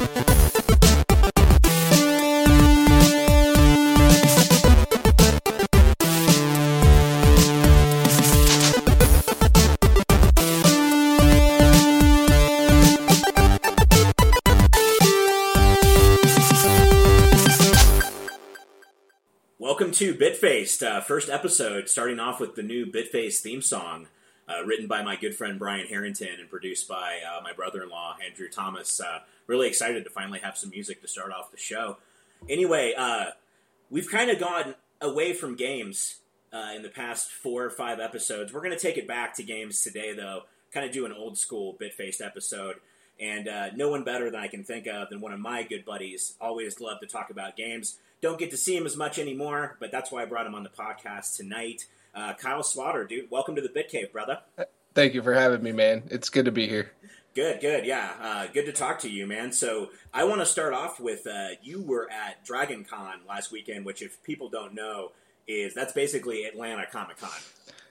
Welcome to Bitfaced, uh, first episode, starting off with the new Bitface theme song, uh, written by my good friend Brian Harrington and produced by uh, my brother in law, Andrew Thomas. Uh, really excited to finally have some music to start off the show. Anyway, uh, we've kind of gone away from games uh, in the past four or five episodes. We're going to take it back to games today, though, kind of do an old school bit Bitfaced episode. And no one better than I can think of than one of my good buddies. Always love to talk about games. Don't get to see him as much anymore, but that's why I brought him on the podcast tonight. Uh, Kyle Slaughter, dude, welcome to the Bit Cave, brother. Thank you for having me, man. It's good to be here. Good, good, yeah. Uh, good to talk to you, man. So I want to start off with uh, you were at Dragon Con last weekend, which, if people don't know, is that's basically Atlanta Comic Con.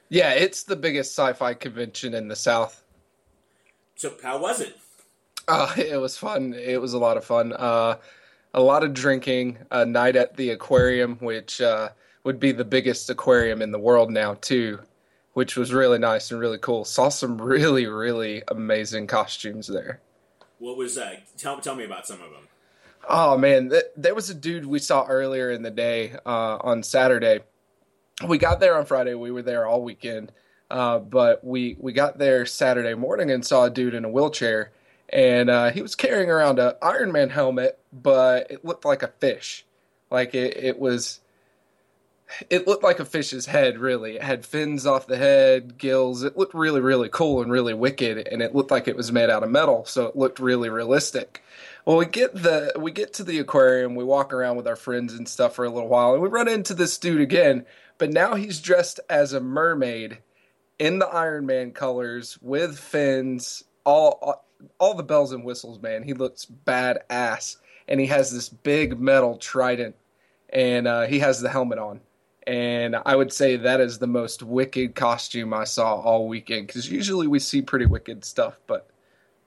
Yeah, it's the biggest sci-fi convention in the South. So how was it? Uh, it was fun. It was a lot of fun. Uh, a lot of drinking, a night at the aquarium, which uh, would be the biggest aquarium in the world now, too, which was really nice and really cool. Saw some really, really amazing costumes there. What was that? tell tell me about some of them? Oh man, th- there was a dude we saw earlier in the day uh, on Saturday. We got there on Friday. We were there all weekend, uh, but we we got there Saturday morning and saw a dude in a wheelchair and uh, he was carrying around a Iron Man helmet, but it looked like a fish. Like it, it was, it looked like a fish's head. Really, it had fins off the head, gills. It looked really, really cool and really wicked, and it looked like it was made out of metal, so it looked really realistic. Well, we get the we get to the aquarium, we walk around with our friends and stuff for a little while, and we run into this dude again. But now he's dressed as a mermaid in the Iron Man colors with fins, all all the bells and whistles, man. He looks badass, and he has this big metal trident, and uh, he has the helmet on. And I would say that is the most wicked costume I saw all weekend because usually we see pretty wicked stuff, but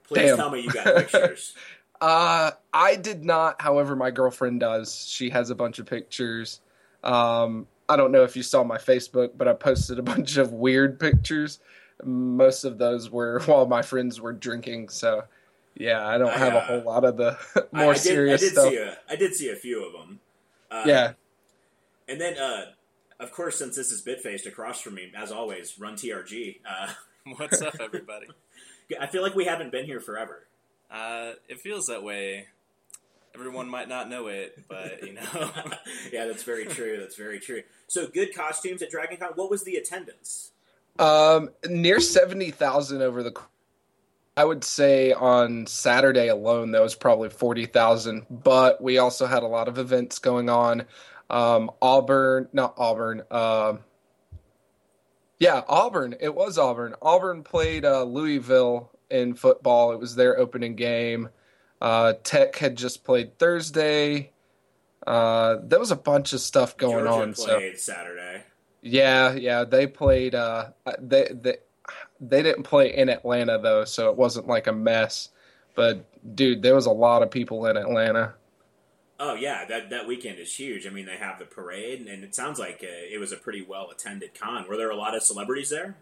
please damn. tell me you got pictures. uh, I did not. However, my girlfriend does. She has a bunch of pictures. Um, I don't know if you saw my Facebook, but I posted a bunch of weird pictures most of those were while my friends were drinking. So yeah, I don't I, have uh, a whole lot of the more I, I serious did, I did stuff. See a, I did see a few of them. Uh, yeah, and then uh, of course, since this is Bitfaced across from me, as always, run TRG. Uh, What's up, everybody? I feel like we haven't been here forever. Uh, it feels that way. Everyone might not know it, but you know. yeah, that's very true. That's very true. So, good costumes at Dragon Con. What was the attendance? Um, near seventy thousand over the. I would say on Saturday alone, that was probably forty thousand. But we also had a lot of events going on. Um, Auburn, not Auburn. Um, yeah, Auburn. It was Auburn. Auburn played uh, Louisville in football. It was their opening game. Uh, Tech had just played Thursday. Uh, there was a bunch of stuff going Georgia on. Played so. Saturday. Yeah, yeah, they played. Uh, they they they didn't play in Atlanta though, so it wasn't like a mess. But dude, there was a lot of people in Atlanta. Oh yeah, that that weekend is huge. I mean, they have the parade, and it sounds like uh, it was a pretty well attended con. Were there a lot of celebrities there?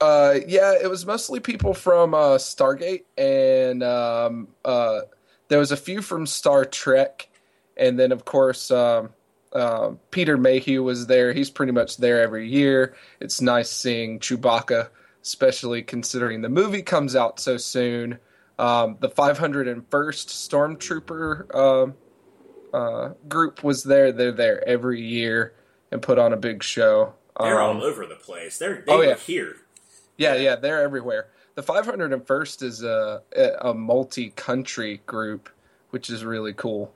Uh, yeah, it was mostly people from uh, Stargate, and um, uh, there was a few from Star Trek, and then of course. Um, uh, Peter Mayhew was there. He's pretty much there every year. It's nice seeing Chewbacca, especially considering the movie comes out so soon. Um, the 501st Stormtrooper uh, group was there. They're there every year and put on a big show. They're um, all over the place. They're they oh, yeah. here. Yeah, yeah, they're everywhere. The 501st is a, a multi-country group, which is really cool.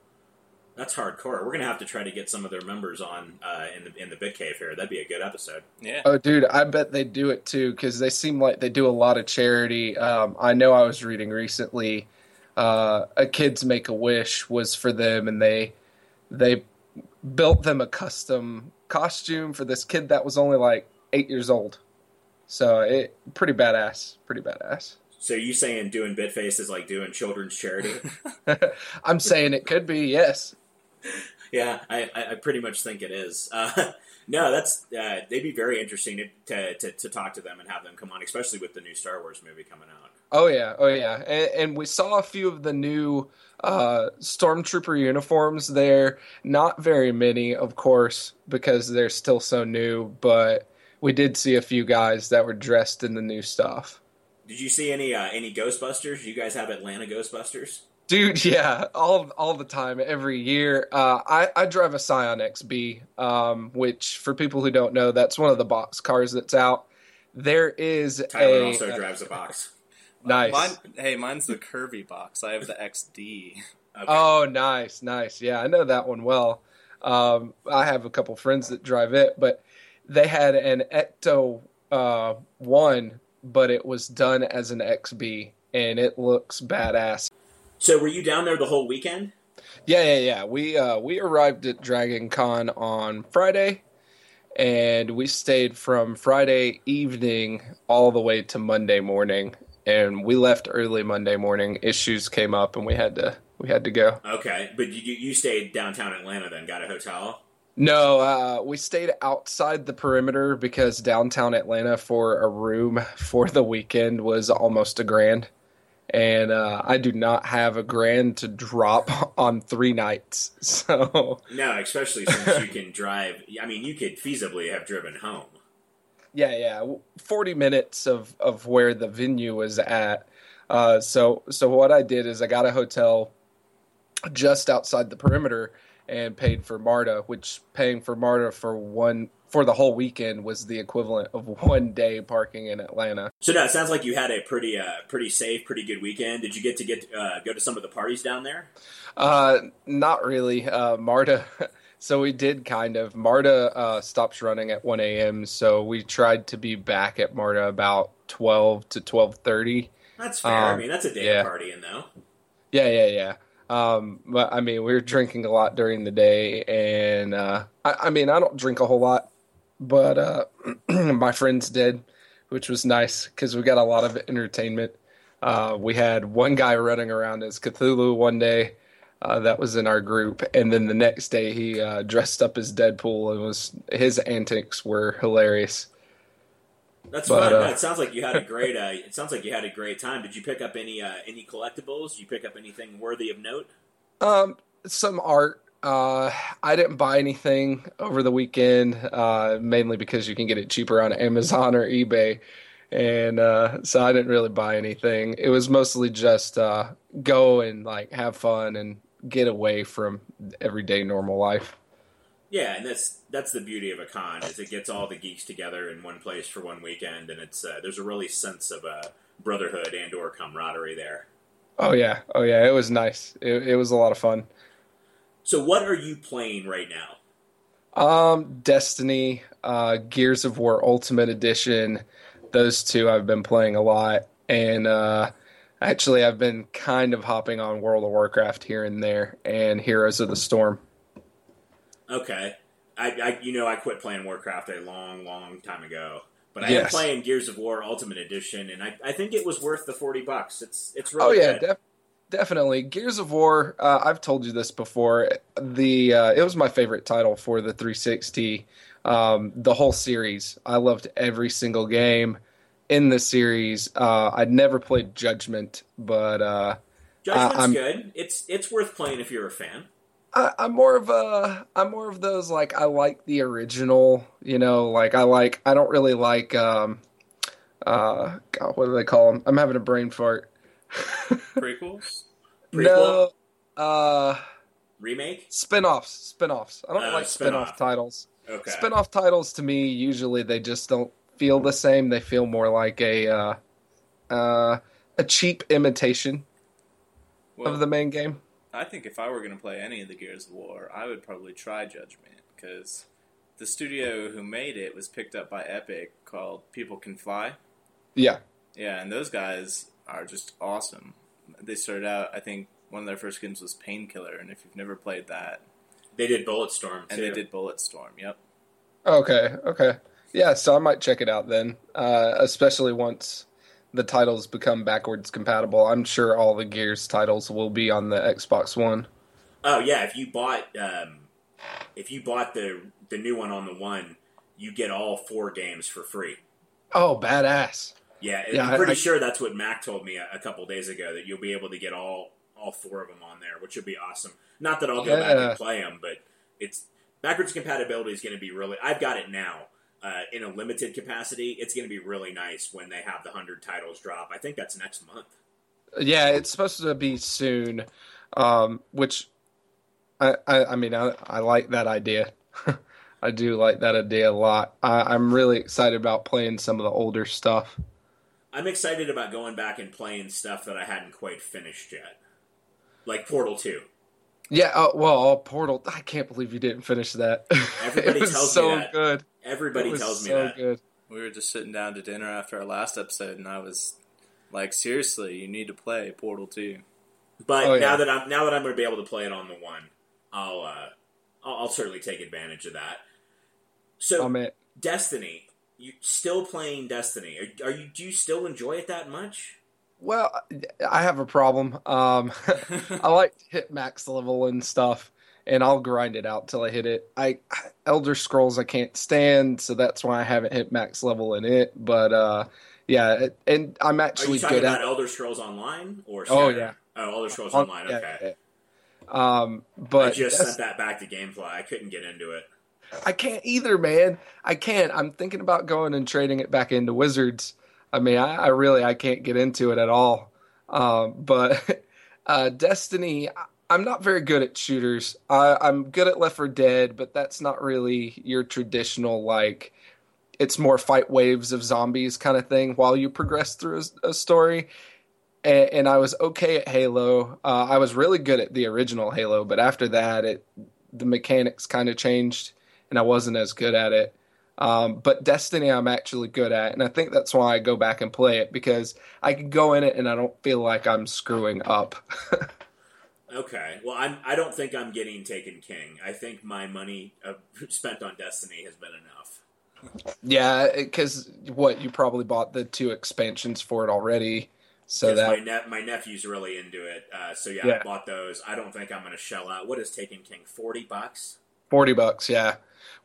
That's hardcore. We're gonna have to try to get some of their members on uh, in the in the Bit Cave here. That'd be a good episode. Yeah. Oh, dude, I bet they do it too because they seem like they do a lot of charity. Um, I know I was reading recently, uh, a kids make a wish was for them, and they they built them a custom costume for this kid that was only like eight years old. So it pretty badass, pretty badass. So you saying doing Bitface is like doing children's charity? I'm saying it could be, yes. yeah, I, I, I pretty much think it is. Uh, no, that's uh, they'd be very interesting to, to, to, to talk to them and have them come on, especially with the new Star Wars movie coming out. Oh yeah, oh yeah, and, and we saw a few of the new uh, stormtrooper uniforms there. Not very many, of course, because they're still so new. But we did see a few guys that were dressed in the new stuff. Did you see any uh, any Ghostbusters? Do you guys have Atlanta Ghostbusters? Dude, yeah, all all the time, every year. Uh, I I drive a Scion XB, um, which for people who don't know, that's one of the box cars that's out. There is Tyler a also drives a box. nice. Mine, hey, mine's the curvy box. I have the XD. Okay. Oh, nice, nice. Yeah, I know that one well. Um, I have a couple friends that drive it, but they had an Ecto uh, one, but it was done as an XB, and it looks badass. So were you down there the whole weekend? Yeah, yeah, yeah. We uh, we arrived at Dragon Con on Friday, and we stayed from Friday evening all the way to Monday morning. And we left early Monday morning. Issues came up, and we had to we had to go. Okay, but you, you stayed downtown Atlanta then, got a hotel? No, uh, we stayed outside the perimeter because downtown Atlanta for a room for the weekend was almost a grand. And uh, I do not have a grand to drop on three nights. So, No, especially since you can drive. I mean, you could feasibly have driven home. yeah, yeah, 40 minutes of, of where the venue was at. Uh, so, so what I did is I got a hotel just outside the perimeter and paid for MARTA, which paying for MARTA for one for the whole weekend was the equivalent of one day parking in Atlanta. So no, it sounds like you had a pretty, uh, pretty safe, pretty good weekend. Did you get to get uh, go to some of the parties down there? Uh, not really. Uh, MARTA. So we did kind of. MARTA uh, stops running at 1 a.m. So we tried to be back at MARTA about 12 to 12:30. That's fair. I Um, mean, that's a day yeah. of partying, though. Yeah, yeah, yeah. Um, but I mean, we were drinking a lot during the day, and uh, I, I mean, I don't drink a whole lot, but uh, my friends did, which was nice because we got a lot of entertainment. Uh, we had one guy running around as Cthulhu one day. Uh, that was in our group, and then the next day he uh, dressed up as Deadpool, and was his antics were hilarious. That's But, fun. uh, it sounds like you had a great. Uh, it sounds like you had a great time. Did you pick up any uh, any collectibles? Did you pick up anything worthy of note? Um, some art. Uh, I didn't buy anything over the weekend, uh, mainly because you can get it cheaper on Amazon or eBay, and uh, so I didn't really buy anything. It was mostly just uh, go and like have fun and get away from everyday normal life. Yeah, and that's that's the beauty of a con is it gets all the geeks together in one place for one weekend, and it's uh, there's a really sense of uh, brotherhood and or camaraderie there. Oh yeah, oh yeah, it was nice. It, it was a lot of fun. So, what are you playing right now? Um, Destiny, uh, Gears of War Ultimate Edition, those two I've been playing a lot, and uh, actually I've been kind of hopping on World of Warcraft here and there, and Heroes of the Storm. Okay, I, I you know I quit playing Warcraft a long, long time ago, but I am playing Gears of War Ultimate Edition, and I, I think it was worth the forty bucks. It's it's Oh really yeah, good. def- definitely. Gears of War. Uh, I've told you this before. The uh, it was my favorite title for the 360. Um, the whole series. I loved every single game in the series. Uh, I'd never played Judgment, but uh, Judgment's I'm- good. It's it's worth playing if you're a fan. I, I'm more of a I'm more of those like I like the original, you know, like I like I don't really like um uh God, what do they call them? I'm having a brain fart. Prequels? Prequel? No, uh Remake? spin-offs, spin-offs. I don't Oh, like spin-off. spin-off titles. Okay. Spin-off titles to me usually they just don't feel the same. They feel more like a uh uh a cheap imitation Well, of the main game. I think if I were going to play any of the Gears of War, I would probably try Judgment because the studio who made it was picked up by Epic called People Can Fly. Yeah. Yeah, and those guys are just awesome. They started out, I think one of their first games was Painkiller, and if you've never played that, They did Bulletstorm and too. they did Bulletstorm. Yep. Okay, okay. Yeah, so I might check it out then. Uh, especially once the titles become backwards compatible. I'm sure all the Gears titles will be on the Xbox One. Oh yeah, if you bought um, if you bought the the new one on the one, you get all four games for free. Oh, badass! Yeah, Yeah, I'm pretty I- sure that's what Mac told me a, a couple days ago that you'll be able to get all all four of them on there, which would be awesome. Not that I'll go back and play them, but it's backwards compatibility is going to be really. I've got it now uh, in a limited capacity. It's going to be really nice when they have the hundred titles drop. I think that's next month. Yeah, it's supposed to be soon, um, which I, I, I mean, I, I like that idea. I do like that idea a lot. I, I'm really excited about playing some of the older stuff. I'm excited about going back and playing stuff that I hadn't quite finished yet, like Portal Two. Yeah, uh, well, oh, Portal. I can't believe you didn't finish that. Everybody it was tells me so that. good. Everybody It was tells me so that. good. We were just sitting down to dinner after our last episode, and I was like, "Seriously, you need to play Portal 2. But Oh, yeah. now that I'm now that I'm going to be able to play it on the one, I'll uh, I'll, I'll certainly take advantage of that. So Destiny, you still playing Destiny? Are, are you do you still enjoy it that much? well, I have a problem. Um, I like to hit max level and stuff, and I'll grind it out till I hit it. I Elder Scrolls I can't stand, so that's why I haven't hit max level in it. But uh, yeah, it- and I'm Are actually you good about at. Elder Scrolls Online or? Oh, yeah. Oh, Elder Scrolls on- Online. Okay. yeah. Um, I but just sent that back to GameFly. I couldn't get into it. I can't either, man. I can't. I'm thinking about going and trading it back into Wizards. I mean, I, I really I can't get into it at all. Um, but uh, Destiny, I'm not very good at shooters. I, I'm good at Left 4 Dead, but that's not really your traditional like. It's more fight waves of zombies kind of thing while you progress through a, a story. And, and I was okay at Halo. Uh, I was really good at the original Halo, but after that, it the mechanics kind of changed and I wasn't as good at it. Um, but Destiny, I'm actually good at, and I think that's why I go back and play it because I can go in it and I don't feel like I'm screwing up. Okay. Well, I'm. I don't think I'm getting Taken King. I think my money uh, spent on Destiny has been enough. yeah, because what you probably bought the two expansions for it already, so that my ne- my nephew's really into it. Uh, so yeah, I bought those. I don't think I'm going to shell out. What is Taken King? Forty bucks. forty bucks, yeah.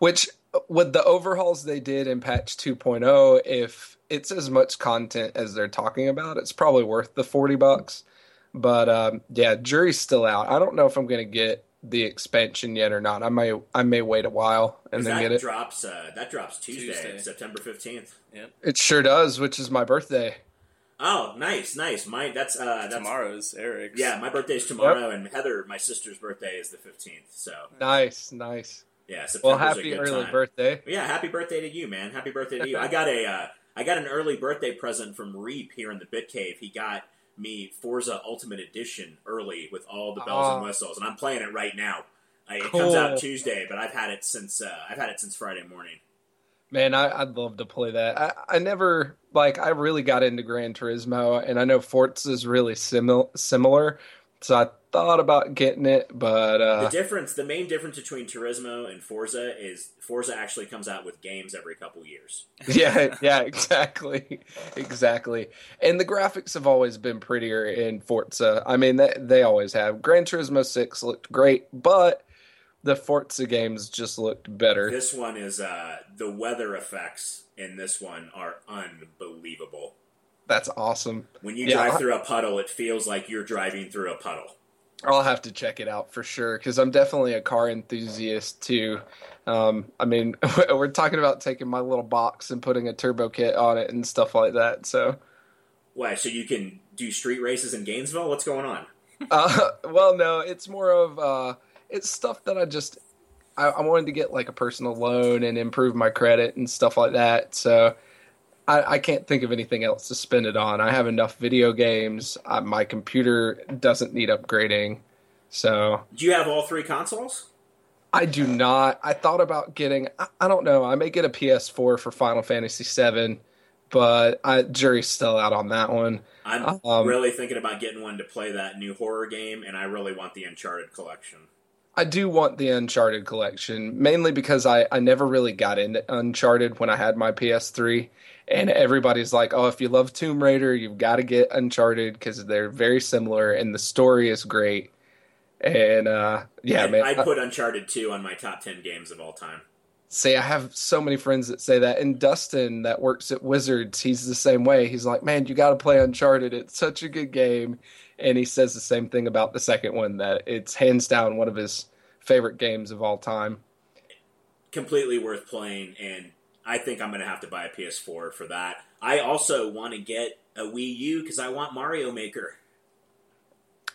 Which with the overhauls they did in patch 2.0, if it's as much content as they're talking about, it's probably worth the forty bucks. But um, yeah, jury's still out. I don't know if I'm gonna get the expansion yet or not. I may I may wait a while and then that get it. drops. Uh, that drops Tuesday, Tuesday. September fifteenth. It sure does, which is my birthday. Oh, nice, nice. My that's uh, that's Tomorrow's Eric's. Yeah, my birthday's tomorrow, and Heather, my sister's birthday, is the fifteenth. So Nice, nice. Yeah, September's Well, a happy good early time. birthday. Yeah, happy birthday to you, man. Happy birthday to you. I got a uh, I got an early birthday present from Reap here in the Bit Cave. He got me Forza Ultimate Edition early with all the bells and whistles, and I'm playing it right now. Uh, it comes out Tuesday, but I've had it since uh, I've had it since Friday morning. Man, I, I'd love to play that. I, I never like I really got into Gran Turismo, and I know Forza is really simil- similar, so I thought about getting it, but The uh, difference, the main difference between Turismo and Forza is Forza actually comes out with games every couple years. yeah, yeah, exactly, exactly. And the graphics have always been prettier in Forza. I mean, they, they always have. Gran Turismo Six looked great, but the Forza games just looked better. This one is uh, the weather effects in this one are unbelievable. That's awesome. When you Yeah, drive I- through a puddle, it feels like you're driving through a puddle. I'll have to check it out for sure because I'm definitely a car enthusiast too. Um, I mean, we're talking about taking my little box and putting a turbo kit on it and stuff like that. So, Why? So you can do street races in Gainesville? What's going on? uh, well, no, it's more of uh, it's stuff that I just I, I wanted to get like a personal loan and improve my credit and stuff like that. So. I, I can't think of anything else to spend it on. I have enough video games. Uh, my computer doesn't need upgrading. So Do you have all three consoles? I do not. I thought about getting. I, I don't know. I may get a PS4 for Final Fantasy VII, but I, jury's still out on that one. I'm Um, really thinking about getting one to play that new horror game, and I really want the Uncharted collection. I do want the Uncharted collection, mainly because I, I never really got into Uncharted when I had my PS3. And everybody's like, oh, if you love Tomb Raider, you've got to get Uncharted because they're very similar and the story is great. And uh, yeah, I'd, man. I'd put Uncharted 2 on my top 10 games of all time. See, I have so many friends that say that. And Dustin, that works at Wizards, he's the same way. He's like, man, you got to play Uncharted. It's such a good game. And he says the same thing about the second one, that it's hands down one of his favorite games of all time. Completely worth playing, and I think I'm going to have to buy a PS4 for that. I also want to get a Wii U because I want Mario Maker.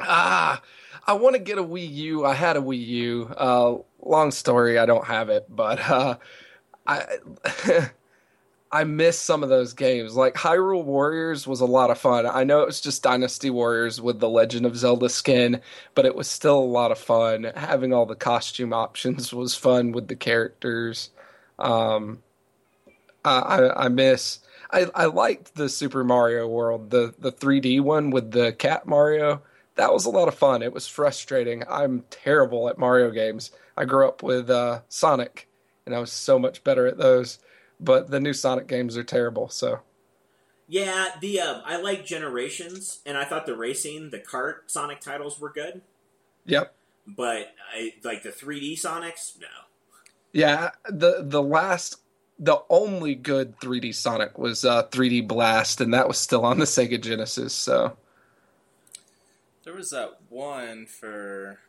Ah, I want to get a Wii U. I had a Wii U. Uh, long story, I don't have it, but uh, I I miss some of those games. Like Hyrule Warriors was a lot of fun. I know it was just Dynasty Warriors with the Legend of Zelda skin, but it was still a lot of fun. Having all the costume options was fun with the characters. Um, I, I miss. I, I liked the Super Mario World, the the 3D one with the cat Mario. That was a lot of fun. It was frustrating. I'm terrible at Mario games. I grew up with uh, Sonic, and I was so much better at those. But the new Sonic games are terrible. So Yeah, the uh, I like Generations, and I thought the racing, the kart Sonic titles were good, yep, but I like the 3D Sonics. No, yeah. The the last, the only good 3D Sonic was uh, 3D Blast, and that was still on the Sega Genesis. So There was that one for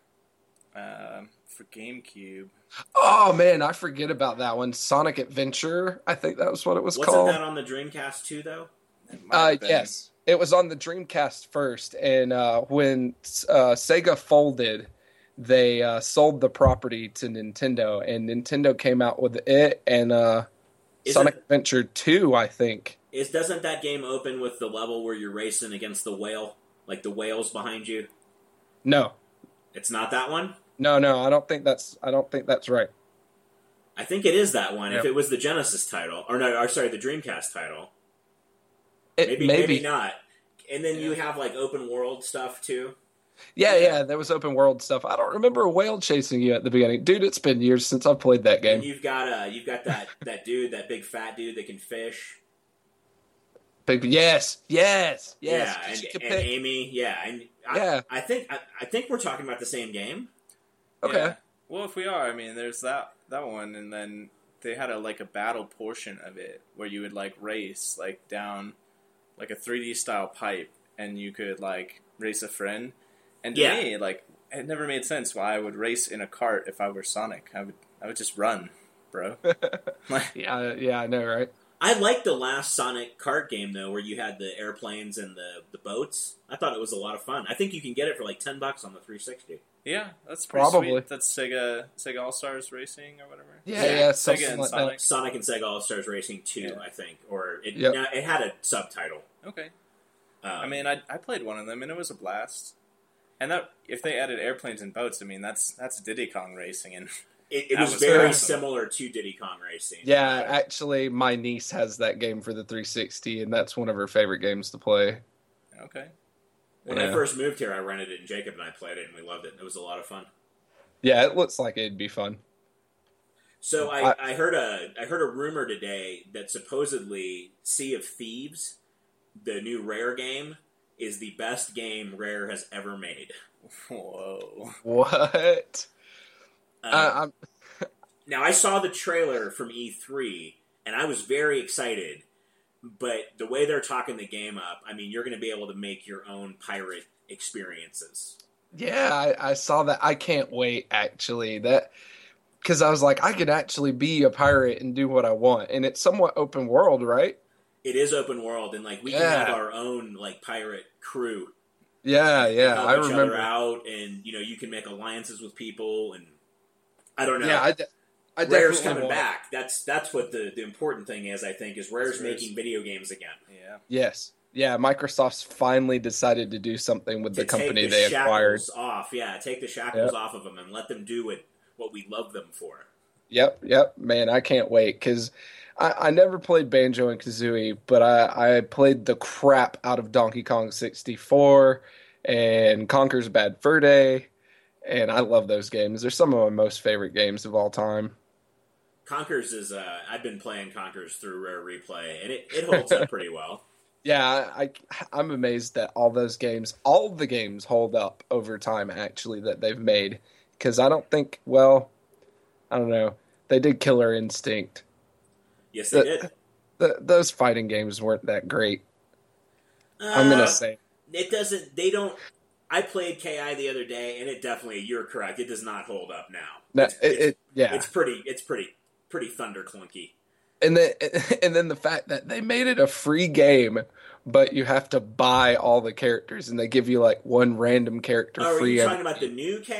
um for GameCube. Oh man, I forget about that one. Sonic Adventure, I think that was what it was called. wasn't that on the Dreamcast too? Though Uh, yes, it was on the Dreamcast first, and uh, when uh, Sega folded, they uh, sold the property to Nintendo, and Nintendo came out with it and uh, Isn't- Sonic Adventure Two, I think. is doesn't that game open with the level where you're racing against the whale, like the whales behind you? No, It's not that one. no, no, I don't think that's. I don't think that's right. I think it is that one. If it was the Genesis title, or no, or sorry, the Dreamcast title, It, maybe maybe, maybe not. And then you have like open world stuff too. Yeah, yeah, there was open world stuff. I don't remember a whale chasing you at the beginning, dude. It's been years since I've played that And game. you've got uh, you've got that that dude, that big fat dude that can fish. Big, yes, yes, yes. yeah, 'cause and, and pick- Amy. Yeah, and I, Yeah. I think I, I think we're talking about the same game. okay. Yeah. Well, if we are, I mean, there's that that one, and then they had a like a battle portion of it where you would like race like down like a 3D style pipe, and you could like race a friend. And to Yeah. me, like it never made sense why I would race in a cart if I were Sonic. I would I would just run, bro. like, Yeah, yeah, I know, right? I liked the last Sonic kart game though, where you had the airplanes and the the boats. I thought it was a lot of fun. I think you can get it for like ten bucks on the 360. yeah, that's Probably. sweet. That's Sega Sega All Stars Racing or whatever. Yeah, Yeah, yeah, Sega and like Sonic. that. Sonic and Sega All Stars Racing Two, Yeah. I think, or it Yep. it had a subtitle. Okay. Um, I mean, I, I played one of them and it was a blast. And that if they added airplanes and boats, I mean that's that's Diddy Kong racing and it, it was was very awesome. similar to Diddy Kong Racing. Yeah, actually, my niece has that game for the 360, and that's one of her favorite games to play. okay. When I first moved here, I rented it, and Jacob and I played it, and we loved it. It was a lot of fun. Yeah, it looks like it'd be fun. So I, I heard a I heard a rumor today that supposedly Sea of Thieves, the new Rare game, is the best game Rare has ever made. Whoa. What? Um, Uh, now I saw the trailer from E3, and I was very excited. But the way they're talking the game up, I mean, you're going to be able to make your own pirate experiences. yeah, I, I saw that. I can't wait. Actually, that because I was like, I can actually be a pirate and do what I want, and it's somewhat open world, right? It is open world, and like we can Yeah. have our own like pirate crew. Yeah, yeah, help I each remember. other out, and you know you can make alliances with people, and I don't know. Yeah, I, de- I Rare's definitely coming want- back. That's that's what the, the important thing is. I think is Rare's That's making video games again. Yeah. Yes, yeah. Microsoft's finally decided to do something with To the company take the they acquired. off, yeah, take the shackles Yep. off of them and let them do what what we love them for. Yep, yep, man, I can't wait because I, I never played Banjo and Kazooie, but I, I played the crap out of Donkey Kong 64 and Conker's Bad Fur Day, and I love those games. They're some of my most favorite games of all time. Conkers is uh, I've been playing Conkers through Rare Replay, and it, it holds up pretty well. Yeah, I I'm amazed that all those games, all the games hold up over time actually that they've made because I don't think well, I don't know, they did Killer Instinct. Yes, they The- did. The, those fighting games weren't that great. Uh, I'm gonna say it doesn't. They don't. I played Ki the other day, and it definitely. You're correct. It does not hold up now. no, It's- it, it's- it yeah, It's pretty. It's pretty. Pretty thunder clunky. and then and then the fact that they made it a free game, but you have to buy all the characters, and they give you like one random character Oh, are you talking about the new Ki?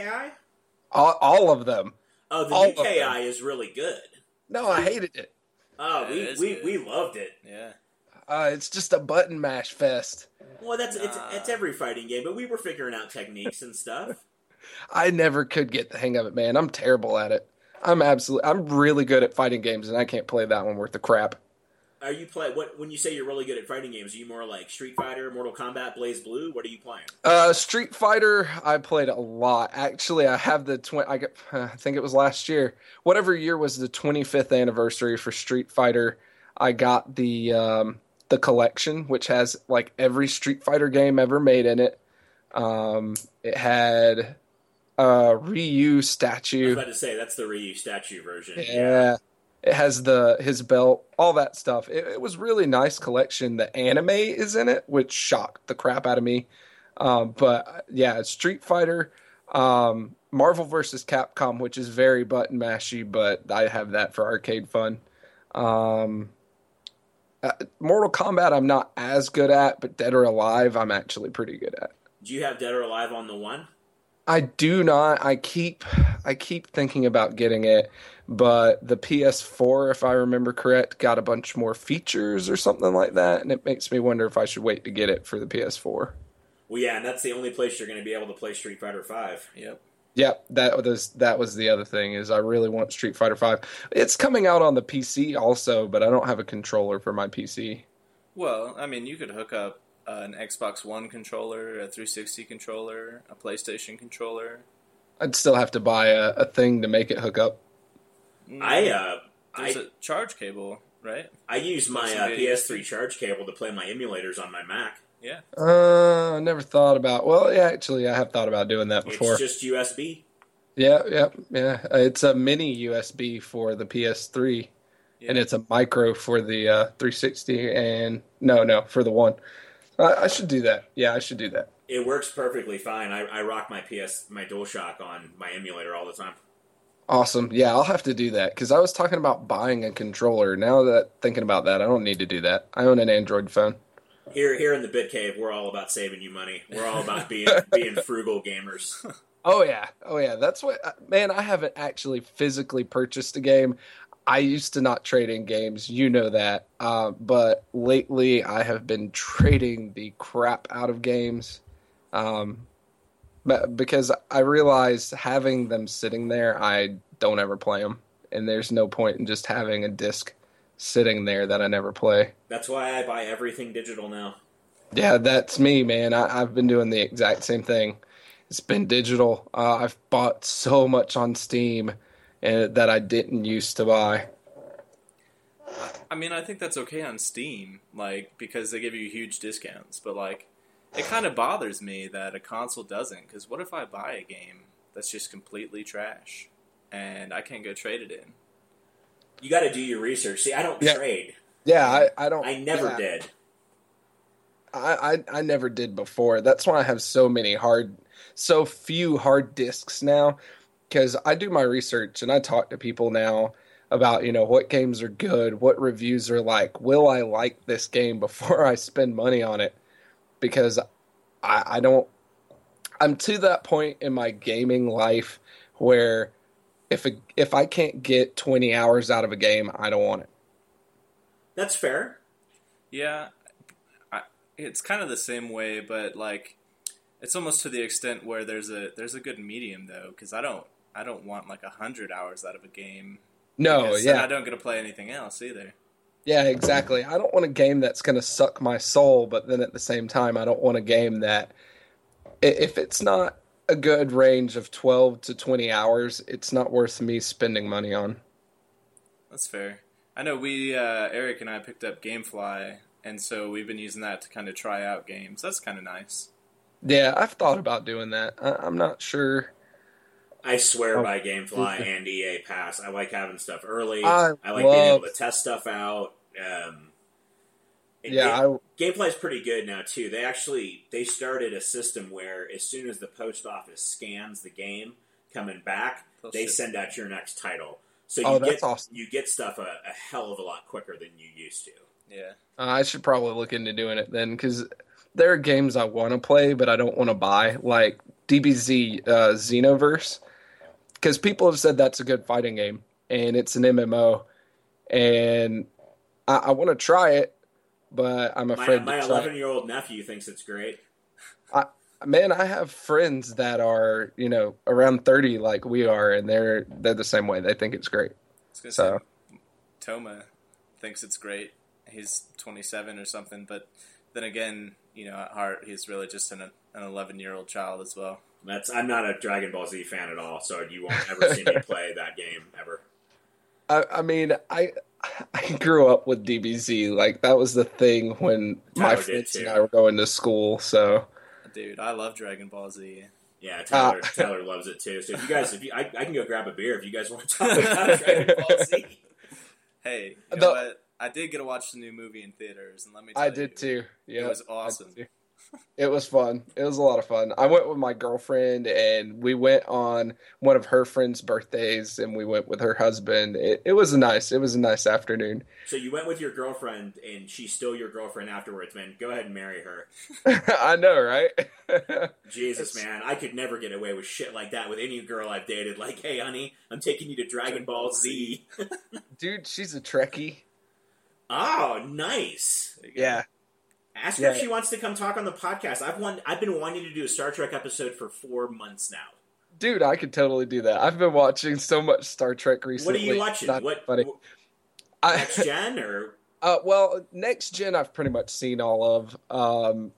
all, all of them? Oh, the All new. Ki is really good. No, I hated it. Oh, Yeah, we we, good. we loved it. Yeah. Uh, it's just a button mash fest. Well, that's it's it's every fighting game, but we were figuring out techniques and stuff. I never could get the hang of it, man. I'm terrible at it. I'm absolutely, I'm really good at fighting games, and I can't play that one worth the crap. Are you play what when you say you're really good at fighting games? Are you more like Street Fighter, Mortal Kombat, BlazBlue? What are you playing? Uh, Street Fighter, I played a lot. Actually, I have the twen- I got, I think it was last year. Whatever year was the 25th anniversary for Street Fighter, I got the um, the collection, which has like every Street Fighter game ever made in it. Um, it had uh Ryu statue. I was about to say that's the Ryu statue version. Yeah. It has the his belt, all that stuff. It, it was really nice collection. The anime is in it, which shocked the crap out of me. Um, but yeah, Street Fighter, um, Marvel versus Capcom, which is very button mashy, but I have that for arcade fun. Um, uh, Mortal Kombat, I'm not as good at, but Dead or Alive, I'm actually pretty good at. Do you have Dead or Alive on the one? I do not. I keep I keep thinking about getting it, but the PS4, if I remember correct, got a bunch more features or something like that, and it makes me wonder if I should wait to get it for the PS4. Well, yeah, and that's the only place you're going to be able to play Street Fighter Five. Yep. Yep, that was that was the other thing is I really want Street Fighter 5. It's coming out on the PC also, but I don't have a controller for my PC. Well, I mean, you could hook up uh, an Xbox One controller, a 360 controller, a PlayStation controller. I'd still have to buy a, a thing to make it hook up. Mm, I uh, There's I a charge cable, right? I use my uh, PS3 charge cable to play my emulators on my Mac. Yeah. Uh, I never thought about. Well, yeah, actually, I have thought about doing that before. It's just USB. Yeah, yeah, yeah. Uh, It's a mini USB for the PS3, and it's a micro for the uh, 360. And no, no, for the one. I, I should do that. Yeah, I should do that. It works perfectly fine. I, I rock my PS my DualShock on my emulator all the time. Awesome. Yeah, I'll have to do that because I was talking about buying a controller. Now that thinking about that, I don't need to do that. I own an Android phone. Here here in the Bit Cave, we're all about saving you money. We're all about being being frugal gamers. Oh yeah, oh yeah. That's what uh, man. I haven't actually physically purchased a game. I used to not trade in games, you know that. Uh, but lately, I have been trading the crap out of games, um, because I realize having them sitting there, I don't ever play them, and there's no point in just having a disc sitting there that I never play. That's why I buy everything digital now. Yeah, that's me, man. I, I've been doing the exact same thing. It's been digital. Uh, I've bought so much on Steam and that I didn't used to buy. I mean, I think that's okay on Steam, like because they give you huge discounts. But like, it kind of bothers me that a console doesn't. Because what if I buy a game that's just completely trash, and I can't go trade it in? You got to do your research. See, I don't Yeah. trade. Yeah, I, I don't. I never yeah, did. I, I I never did before. That's why I have so many hard, so few hard discs now. Because I do my research and I talk to people now about you know what games are good, what reviews are like. Will I like this game before I spend money on it? Because I, I don't. I'm to that point in my gaming life where if a, if I can't get 20 hours out of a game, I don't want it. That's fair. Yeah, I, it's kind of the same way, but like, it's almost to the extent where there's a there's a good medium though, because I don't I don't want like a hundred hours out of a game. No, yeah. I don't get to play anything else either. Yeah, exactly. I don't want a game that's going to suck my soul, but then at the same time, I don't want a game that, if it's not, a good range of 12 to 20 hours, it's not worth me spending money on. That's fair. I know we uh, Eric and I picked up GameFly, and so we've been using that to kind of try out games. That's kind of nice. Yeah, I've thought about doing that. I, I'm not sure. I swear Oh, by GameFly and EA Pass. I like having stuff early. I I, like being able to test stuff out. Um, Yeah, I, Game- GameFly's pretty good now too. They actually they started a system where as soon as the post office scans the game coming back, they send out your next title. So Oh, you that's get awesome. you get stuff a, a hell of a lot quicker than you used to. Yeah. Uh, I should probably look into doing it then because there are games I want to play but I don't want to buy, like DBZ uh, Xenoverse, because people have said that's a good fighting game and it's an MMO, and I, I want to try it, but I'm afraid my to eleven year old nephew thinks it's great. Man, I have friends that are you know around thirty like we are, and they're they're the same way. They think it's great. I was So- say, Toma thinks it's great. He's 27 or something, but then again, you know, at heart, he's really just an an 11 year old child as well. That's I'm not a Dragon Ball Z fan at all, so you won't ever see me play that game ever. I, I mean, I I grew up with DBZ. Like that was the thing when my Tyler did friends and. I were going to school. So Dude, I love Dragon Ball Z. Yeah, Tyler, Uh, Tyler loves it too. So if you guys, if you, I, I can go grab a beer if you guys want to talk about Dragon Ball Z. Hey, you The- know what? I did get to watch the new movie in theaters, and let me tell I you, did too. Yeah, It was I awesome. It was fun. It was a lot of fun. I went with my girlfriend, and we went on one of her friends' birthdays, and we went with her husband. It, it was nice. It was a nice afternoon. So you went with your girlfriend, and she's still your girlfriend afterwards. Man, go ahead and marry her. I know, right? Jesus, It's- man, I could never get away with shit like that with any girl I've dated. Like, hey, honey, I'm taking you to Dragon Ball Z. Dude, she's a Trekkie. Oh, nice. Yeah. Ask her if she wants to come talk on the podcast. I've won, I've been wanting to do a Star Trek episode for four months now. Dude, I could totally do that. I've been watching so much Star Trek recently. What are you watching? Not What, funny. what I- next gen or Uh, well, next gen I've pretty much seen all of. Um,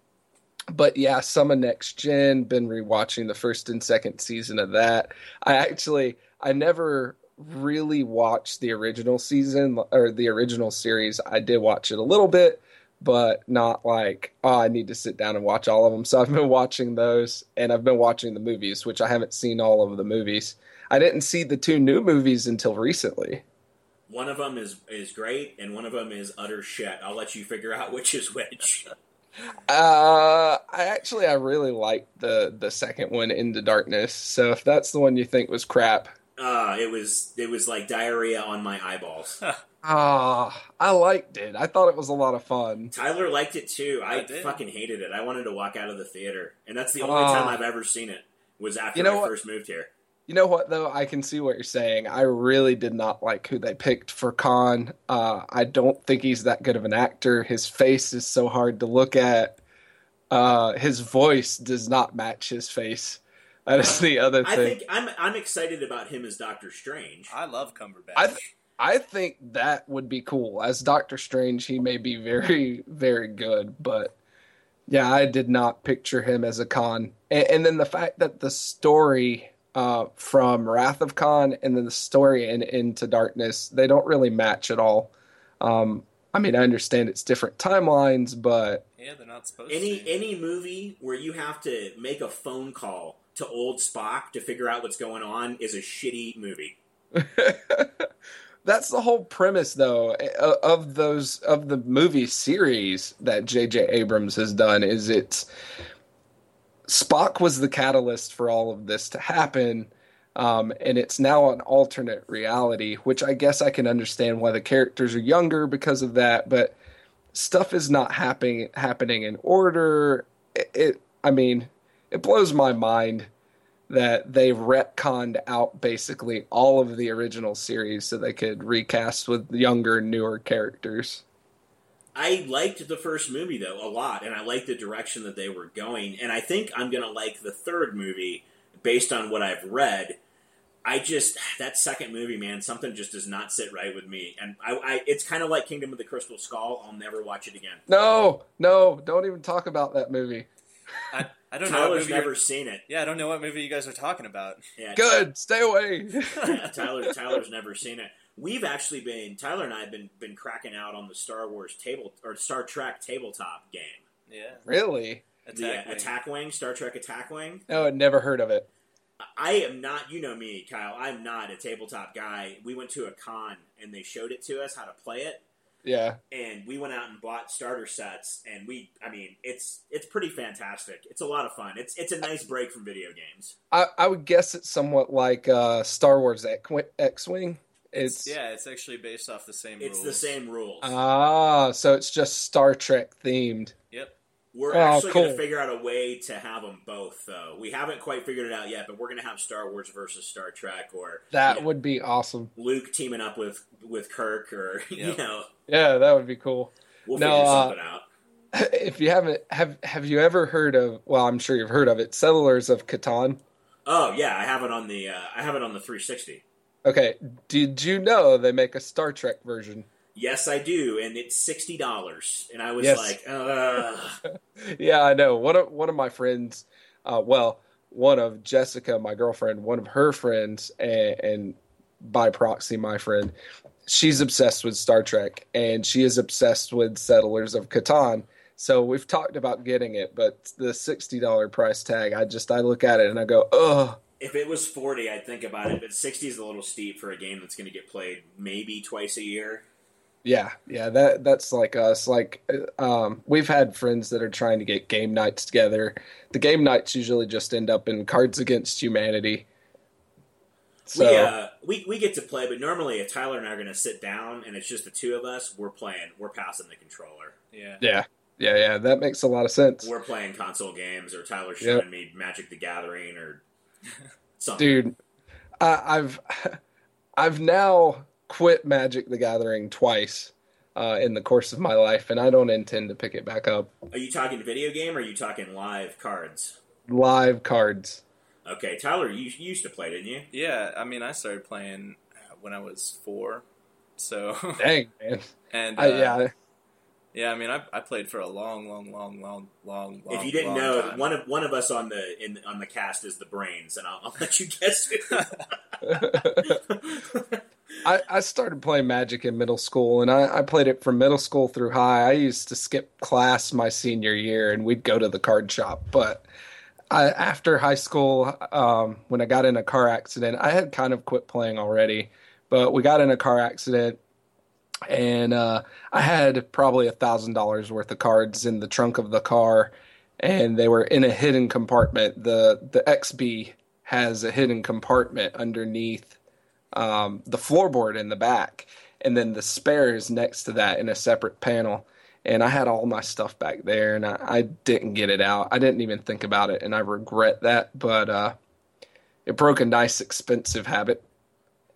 but yeah, some of next gen. Been rewatching the first and second season of that. I actually I never really watched the original season or the original series. I did watch it a little bit, but not like oh I need to sit down and watch all of them. So I've been watching those, and I've been watching the movies, which I haven't seen all of the movies. I didn't see the two new movies until recently. one of them is is great and one of them is utter shit. I'll let you figure out which is which. Uh, I actually I really liked the the second one, Into Darkness. So if that's the one you think was crap, Uh, it was it was like diarrhea on my eyeballs. ah, I liked it. I thought it was a lot of fun. Tyler liked it too. I, I fucking hated it. I wanted to walk out of the theater, and that's the only Ah. time I've ever seen it. Was after You know I what? first moved here. You know what though? I can see what you're saying. I really did not like who they picked for Khan. Uh, I don't think he's that good of an actor. His face is so hard to look at. Uh, his voice does not match his face. That is the other I thing. think I'm I'm excited about him as Doctor Strange. I love Cumberbatch. I th- I think that would be cool. As Doctor Strange, he may be very, very good, but yeah, I did not picture him as a Khan. And, and then the fact that the story uh, from Wrath of Khan and then the story in Into Darkness, they don't really match at all. Um, I mean, I understand it's different timelines, but yeah, they're not supposed Any to. any movie where you have to make a phone call to old Spock to figure out what's going on is a shitty movie. that's the whole premise though of those of the movie series that JJ Abrams has done is it's Spock was the catalyst for all of this to happen um, and it's now an alternate reality which I guess I can understand why the characters are younger because of that but stuff is not happening happening in order it, it I mean it blows my mind that they retconned out basically all of the original series so they could recast with younger, newer characters. I liked the first movie though a lot, and I liked the direction that they were going. And I think I'm gonna like the third movie based on what I've read. I just that second movie, man, something just does not sit right with me, and I, I it's kind of like Kingdom of the Crystal Skull. I'll never watch it again. No, no, don't even talk about that movie. I don't know. What Tyler's movie never you're- seen it. Yeah, I don't know what movie you guys are talking about. Yeah, Good, stay away. Tyler Tyler's never seen it. We've actually been Tyler and I have been been cracking out on the Star Wars table or Star Trek tabletop game. Yeah. really? Attack the uh, Wing. Attack Wing, Star Trek Attack Wing. Oh, I'd never heard of it. I am not, you know me, Kyle. I'm not a tabletop guy. We went to a con and they showed it to us how to play it, Yeah. and we went out and bought starter sets. And we, I mean, it's it's pretty fantastic. It's a lot of fun. It's it's a nice break from video games. I, I would guess it's somewhat like uh, Star Wars X Wing. It's Yeah, it's actually based off the same It's rules. the same rules. ah, so it's just Star Trek themed. Yep. We're Oh, actually going to figure out a way to have them both, though. We haven't quite figured it out yet, but we're going to have Star Wars versus Star Trek, or That you know, would be awesome. Luke teaming up with with Kirk, or you know, Yeah, that would be cool. we'll No, figure uh, something out. If you haven't have have you ever heard of? Well, I'm sure you've heard of it. Settlers of Catan. Oh yeah, I have it on the uh, I have it on the 360. Okay, did you know they make a Star Trek version? Yes, I do, and it's sixty dollars. And I was Yes. like, Ugh. Yeah, I know. One of one of my friends, uh, well, one of Jessica, my girlfriend, one of her friends, and, and by proxy, my friend, she's obsessed with Star Trek, and she is obsessed with Settlers of Catan. So we've talked about getting it, but the sixty dollar price tag, I just I look at it and I go, ugh. if it was forty, I'd think about it. But sixty is a little steep for a game that's going to get played maybe twice a year. Yeah, yeah, that that's like us. Like, um, we've had friends that are trying to get game nights together. The game nights usually just end up in Cards Against Humanity. So we, uh, we we get to play, but normally if Tyler and I are going to sit down and it's just the two of us, we're playing. We're passing the controller. Yeah. yeah, yeah, yeah, that makes a lot of sense, We're playing console games, or Tyler's Yep. showing me Magic the Gathering, or something. dude. I, I've I've now quit Magic the Gathering twice uh, in the course of my life, and I don't intend to pick it back up. Are you talking video game, or are you talking live cards? Live cards. Okay, Tyler, you, you used to play, didn't you? Yeah, I mean, I started playing when I was four. So, Dang man, and uh, I, yeah, yeah, I mean, I, I played for a long, long, long, long, long, long. if you didn't know, time. one of one of us on the in on the cast is the brains, and I'll, I'll let you guess. who. I, I started playing Magic in middle school, and I, I played it from middle school through high. I used to skip class my senior year, and we'd go to the card shop. But I, after high school, um, when I got in a car accident, I had kind of quit playing already. But we got in a car accident, and uh, I had probably a thousand dollars worth of cards in the trunk of the car, and they were in a hidden compartment. the The XB has a hidden compartment underneath um, the floorboard in the back, and then the spares next to that in a separate panel. And I had all my stuff back there, and I, I didn't get it out. I didn't even think about it, and I regret that. But uh, it broke a nice, expensive habit.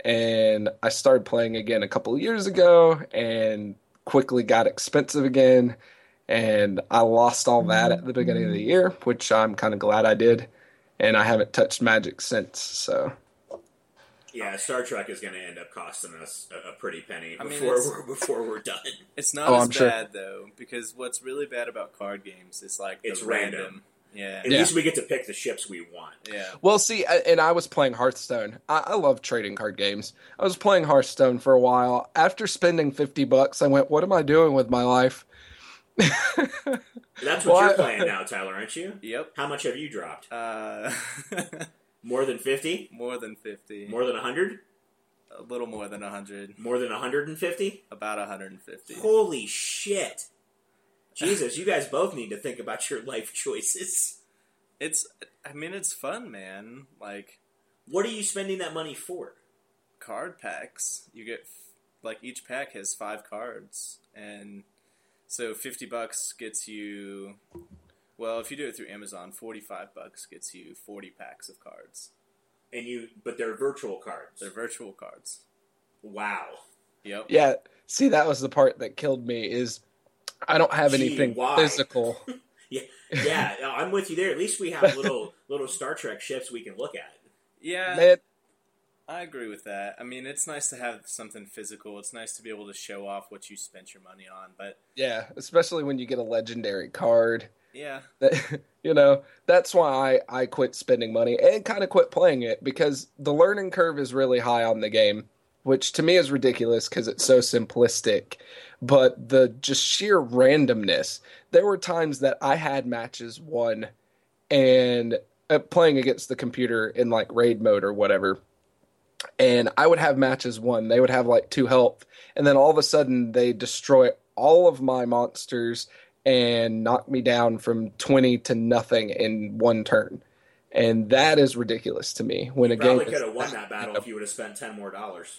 And I started playing again a couple of years ago, and quickly got expensive again. And I lost all that at the beginning of the year, which I'm kind of glad I did. And I haven't touched Magic since. So yeah, Star Trek is going to end up costing us a, a pretty penny I mean, before we're before we're done. It's not Oh, as I'm sure. bad though, because what's really bad about card games is like the It's random. Yeah, At Yeah. least we get to pick the ships we want. yeah. Well, see, and I was playing Hearthstone. I, I love trading card games. I was playing Hearthstone for a while. After spending fifty bucks, I went, "What am I doing with my life?" That's what Well, you're playing now, Tyler, aren't you? Yep. How much have you dropped? Uh, More than fifty? more than fifty. More than hundred? a little more than hundred. More than hundred and fifty? About hundred and fifty. Holy shit! Jesus, you guys both need to think about your life choices. It's. I mean, it's fun, man. Like What are you spending that money for? card packs. You get like each pack has five cards, and so fifty bucks gets you. Well, if you do it through Amazon, forty-five bucks gets you forty packs of cards. And you, but they're virtual cards. They're virtual cards. wow. Yep. Yeah. See, that was the part that killed me. Is I don't have Gee, anything why? physical. Yeah, yeah, I'm with you there. At least we have little little Star Trek ships we can look at. Yeah. Man, I agree with that. I mean, it's nice to have something physical. It's nice to be able to show off what you spent your money on. But Yeah, especially when you get a legendary card. yeah, That you know, that's why I, I quit spending money and kind of quit playing it because the learning curve is really high on the game, which to me is ridiculous because it's so simplistic. But the just sheer randomness. There were times that I had matches won and uh, playing against the computer in like raid mode or whatever. And I would have matches won. They would have like two health. And then all of a sudden they destroy all of my monsters and knock me down from 20 to nothing in one turn. And that is ridiculous to me when a game Probably is could have won that battle if you would have spent ten more dollars.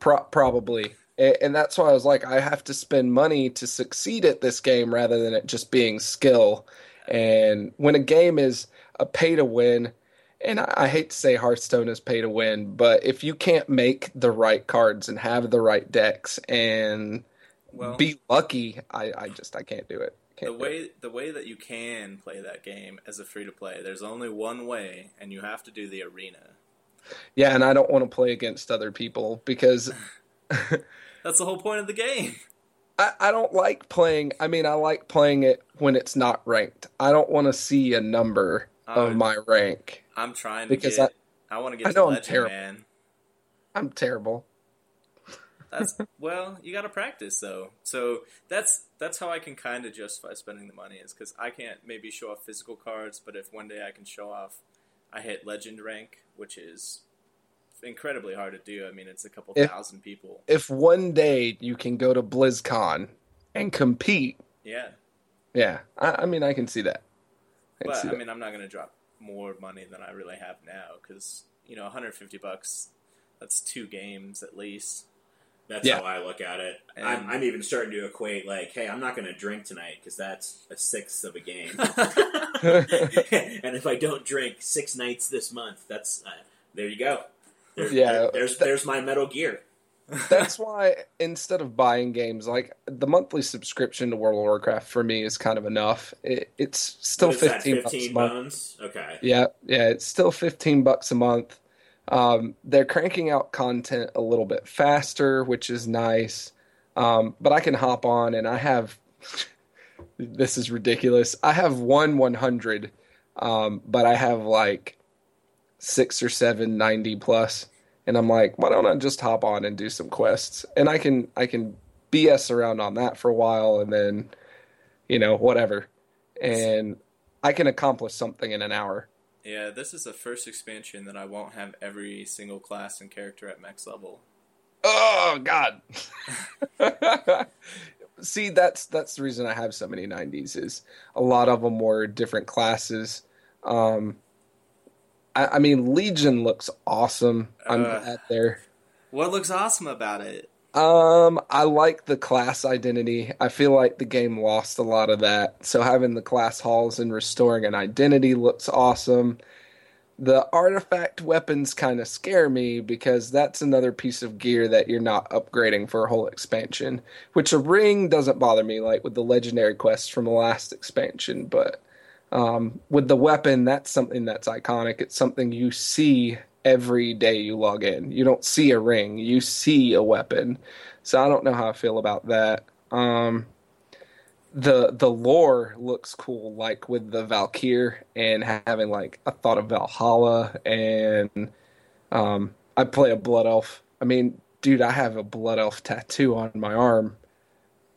Pro- probably. A- And that's why I was like, I have to spend money to succeed at this game rather than it just being skill. And when a game is a pay to win, and I, I hate to say Hearthstone is pay to win, but if you can't make the right cards and have the right decks and well, be lucky, I, I just I can't do it. The Can't do it. way the way that you can play that game as a free to play, there's only one way, and you have to do the arena. Yeah, and I don't want to play against other people because That's the whole point of the game. I, I don't like playing. I mean, I like playing it when it's not ranked. I don't want to see a number Uh, of my rank. I'm trying to Because get. I, want to get I to know I'm terrible. man. I'm terrible. That's well, you got to practice though. So that's that's how I can kind of justify spending the money is because I can't maybe show off physical cards, but if one day I can show off, I hit legend rank, which is incredibly hard to do. I mean, it's a couple If- thousand people. If one day you can go to BlizzCon and compete, Yeah, yeah, I, I mean, I can see that. I but I that. mean, I'm not going to drop more money than I really have now because you know, 150 bucks. That's two games at least. That's Yeah. how I look at it. I'm, I'm even starting to equate like, hey, I'm not going to drink tonight because that's a sixth of a game. and if I don't drink six nights this month, that's uh, there you go. There- Yeah, there- there's there's my Metal Gear. That's why instead of buying games, like the monthly subscription to World of Warcraft for me is kind of enough. It, it's still is that, fifteen bucks a month. bones. Okay. Yeah, yeah, it's still 15 bucks a month. Um, they're cranking out content a little bit faster, which is nice. Um, but I can hop on and I have this is ridiculous. I have one 100, um, but I have like six or seven 90 plus, and I'm like, why don't I just hop on and do some quests? And I can I can BS around on that for a while, and then you know whatever, and I can accomplish something in an hour. Yeah, this is the first expansion that I won't have every single class and character at max level. Oh God. See, that's that's the reason I have so many 90s is a lot of them were different classes. Um, I, I mean, Legion looks awesome. I'm Uh. glad there. What looks awesome about it? Um, I like the class identity. I feel like the game lost a lot of that. So having the class halls and restoring an identity looks awesome. The artifact weapons kind of scare me because that's another piece of gear that you're not upgrading for a whole expansion. Which a ring doesn't bother me, like with the legendary quests from the last expansion, but um, with the weapon, that's something that's iconic. It's something you see every day you log in. You don't see a ring, you see a weapon. So I don't know how I feel about that. Um, the the lore looks cool, like with the Valkyr and having like a thought of Valhalla, and um, I play a blood elf. I mean, dude, I have a blood elf tattoo on my arm.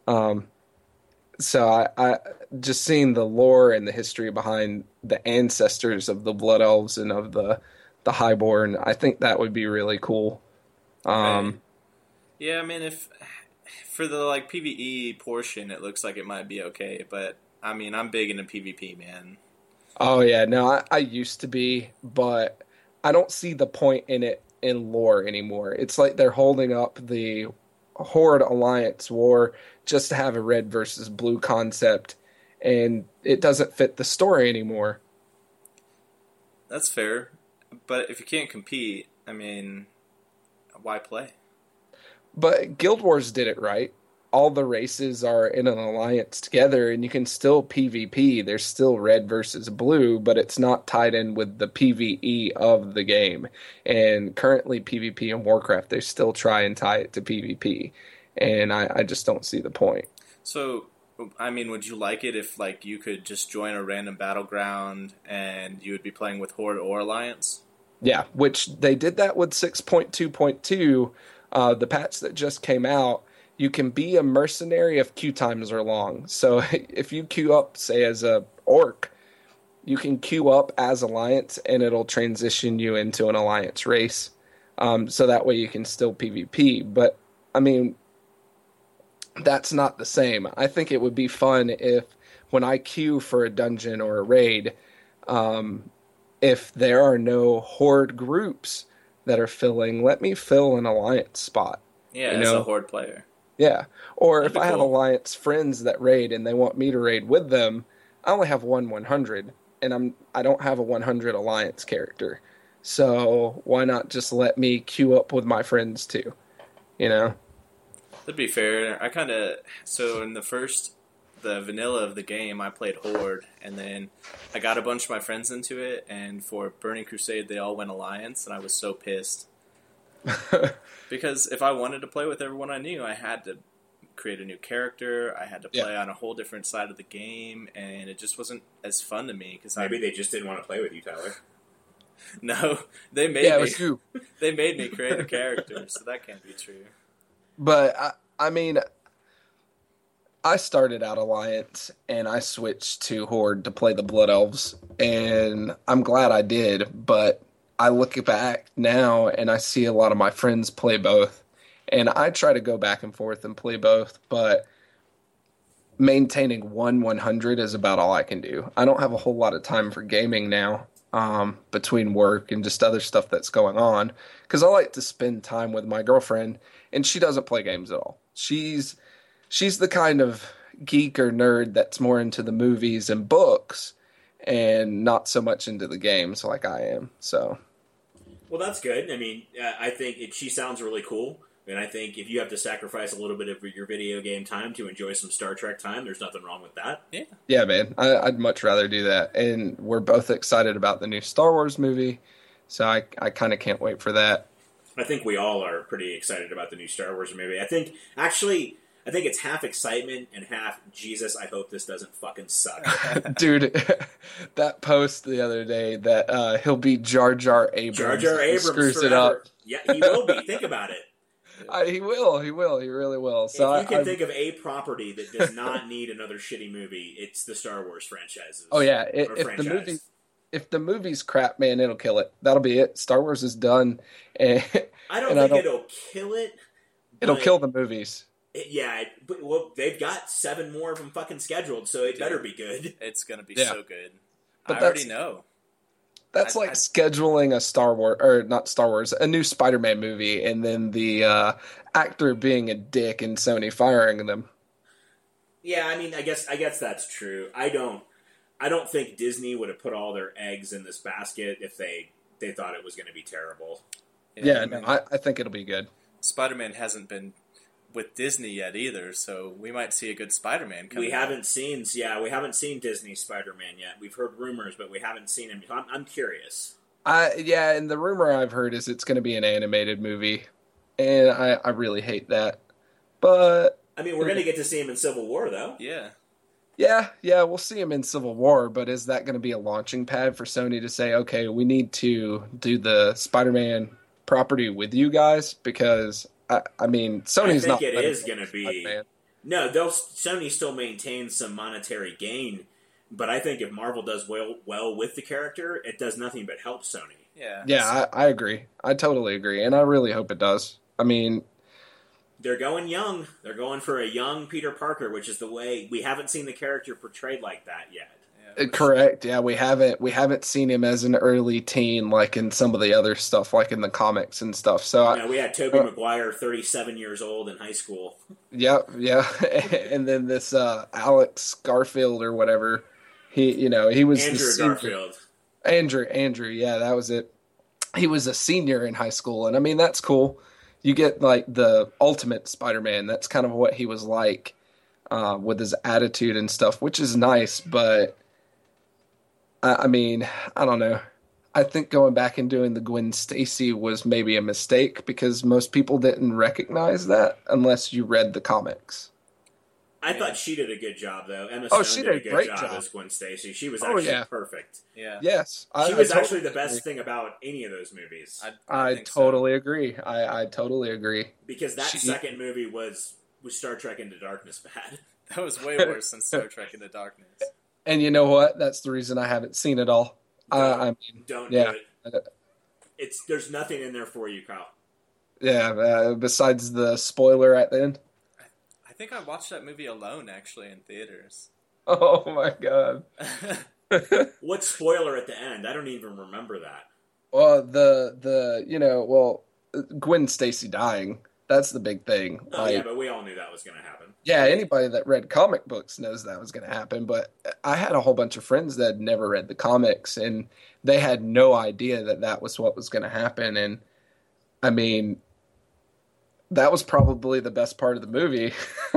Um, so I, I just seeing the lore and the history behind the ancestors of the blood elves and of the the highborn, I think that would be really cool. Um, Yeah, I mean, if for the like PVE portion, it looks like it might be okay, but I mean, I'm big into PvP, man. Oh yeah, no, I, I used to be, but I don't see the point in it in lore anymore. It's like they're holding up the Horde Alliance war just to have a red versus blue concept, and it doesn't fit the story anymore. That's fair, but if you can't compete, I mean, why play? But Guild Wars did it right. all the races are in an alliance together and you can still PvP. There's still red versus blue, but it's not tied in with the PvE of the game. And currently, PvP in Warcraft, they still try and tie it to PvP. And I, I just don't see the point. So, I mean, would you like it if like you could just join a random battleground and you would be playing with Horde or Alliance? Yeah, which they did that with 6.2.2, uh, the patch that just came out. You can be a mercenary if queue times are long. So if you queue up, say, as a orc, you can queue up as alliance and it'll transition you into an alliance race. Um, so that way you can still PvP. But I mean, that's not the same. I think it would be fun if when I queue for a dungeon or a raid, um, if there are no horde groups that are filling, let me fill an alliance spot. Yeah, You as know? a Horde player. Yeah. Or That'd if I have alliance friends that raid and they want me to raid with them, I only have one 100 and I'm I don't have a 100 alliance character. So why not just let me queue up with my friends too? You know? That'd be fair. I kind of so in the first the vanilla of the game, I played Horde, and then I got a bunch of my friends into it. And for Burning Crusade, they all went Alliance, and I was so pissed because if I wanted to play with everyone I knew, I had to create a new character. I had to Yeah. play on a whole different side of the game, and it just wasn't as fun to me because Maybe they just didn't want to play with you, Tyler. no, they made yeah, it me was you. they made me create a character, so that can't be true. But I, I mean, I started out Alliance and I switched to Horde to play the Blood Elves, and I'm glad I did. But I look back now and I see a lot of my friends play both, and I try to go back and forth and play both, but maintaining one 100 is about all I can do. I don't have a whole lot of time for gaming now. Um, between work and just other stuff that's going on, because I like to spend time with my girlfriend, and she doesn't play games at all. She's she's the kind of geek or nerd that's more into the movies and books and not so much into the games like I am. So Well, that's good. I mean, uh, I think it, she sounds really cool, and I think if you have to sacrifice a little bit of your video game time to enjoy some Star Trek time, there's nothing wrong with that. yeah, yeah, man, I, I'd much rather do that. And we're both excited about the new Star Wars movie, so I I kind of can't wait for that. I think we all are pretty excited about the new Star Wars movie. I think actually, I think it's half excitement and half Jesus. I hope this doesn't fucking suck. Dude, that post the other day that uh, he'll be Jar Jar Abrams, Jar Jar Abrams screws it up. Yeah, he will be. Think about it. I, he will, he will, he really will. So if you can I, I- think of a property that does not need another shitty movie, it's the Star Wars franchises. oh yeah, if, or if the movie if the movie's crap, man, it'll kill it. That'll be it. Star Wars is done, and I don't and I think don't- it'll kill it. it'll kill the movies. It- yeah, it- but, well, they've got seven more of them fucking scheduled, so it better be good. It's gonna be Yeah. so good. But I already know. That's I- like I- scheduling a Star Wars or not Star Wars, a new Spider-Man movie, and then the uh, actor being a dick and Sony firing them. Yeah, I mean, I guess I guess that's true. I don't, I don't think Disney would have put all their eggs in this basket if they they thought it was going to be terrible. Yeah, I no, I, I think it'll be good. Spider-Man hasn't been with Disney yet either, so we might see a good Spider-Man. We haven't seen, yeah, we haven't seen Disney Spider Man yet. We've heard rumors, but we haven't seen him. I'm, I'm curious. I yeah, and the rumor I've heard is it's going to be an animated movie, and I I really hate that. But I mean, we're going to get to see him in Civil War, though. Yeah, yeah, yeah, we'll see him in Civil War. But is that going to be a launching pad for Sony to say, okay, we need to do the Spider-Man property with you guys? Because I, I mean, Sony's I think not. it letting is going to be. Spider-Man. No, they'll Sony still maintains some monetary gain, but I think if Marvel does well well with the character, it does nothing but help Sony. yeah, Yeah, I, I agree. I totally agree, and I really hope it does. I mean, They're going young. They're going for a young Peter Parker, which is the way we haven't seen the character portrayed like that yet. Yeah. Uh, Correct. Yeah, we haven't we haven't seen him as an early teen like in some of the other stuff, like in the comics and stuff. So, You I, we had Tobey Maguire, 37 years old in high school. yeah, yeah. and then this uh, Alex Garfield or whatever, he you know he was the Andrew senior- Garfield. Andrew, Andrew. Yeah, that was it. He was a senior in high school, and I mean that's cool. you get like the ultimate Spider-Man. That's kind of what he was like uh, with his attitude and stuff, which is nice. But I, I mean, I don't know. I think going back and doing the Gwen Stacy was maybe a mistake because most people didn't recognize that unless you read the comics. I thought she did a good job though. Emma Oh, she did, did a good great job, job. as Gwen Stacy. She was Oh, actually yeah. perfect. Yeah. Yes, I, She I was totally actually the agree. best thing about any of those movies I, I think so. totally agree. I, I totally agree. because that She- second movie was was Star Trek Into Darkness bad. That was way worse than Star Trek Into Darkness. And you know what? That's the reason I haven't seen it all. I, Don't, I mean, don't yeah. do it. It's there's nothing in there for you, Kyle. yeah. Uh, besides the spoiler at the end. I think I watched that movie alone actually in theaters. Oh my god. What spoiler at the end? I don't even remember that. Well, the the you know, well, Gwen Stacy dying. That's the big thing. Oh Like, yeah, but we all knew that was going to happen. Yeah, anybody that read comic books knows that was going to happen. But I had a whole bunch of friends that had never read the comics, and they had no idea that that was what was going to happen. And I mean, that was probably the best part of the movie.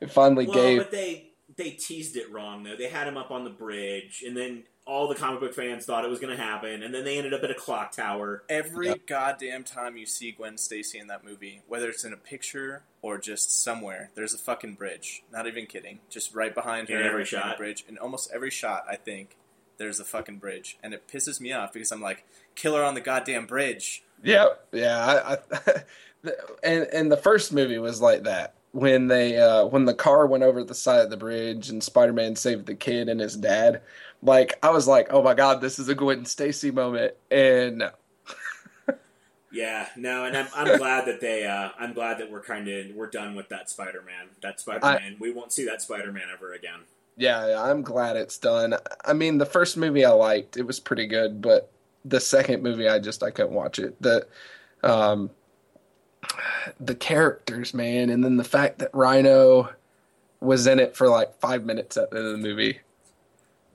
it finally Well, gave. but they they teased it wrong though. They had him up on the bridge, and then all the comic book fans thought it was going to happen, and then they ended up at a clock tower. Every Yeah. goddamn time you see Gwen Stacy in that movie, whether it's in a picture or just somewhere, there's a fucking bridge. Not even kidding. Just right behind her In every a shot? bridge. In almost every shot, I think there's a fucking bridge, and it pisses me off because I'm like, kill her on the goddamn bridge. Yeah, yeah. I, I, and and the first movie was like that when they uh, when the car went over the side of the bridge and Spider Man saved the kid and his dad. Like I was like, oh my god, this is a Gwen Stacy moment, and. Yeah, no, and I'm, I'm glad that they. Uh, I'm glad that we're kind of we're done with that Spider-Man. That Spider-Man, we won't see that Spider-Man ever again. yeah, I'm glad it's done. I mean, the first movie I liked, it was pretty good, but the second movie, I just I couldn't watch it. The um, the characters, man, and then the fact that Rhino was in it for like five minutes at the end of the movie.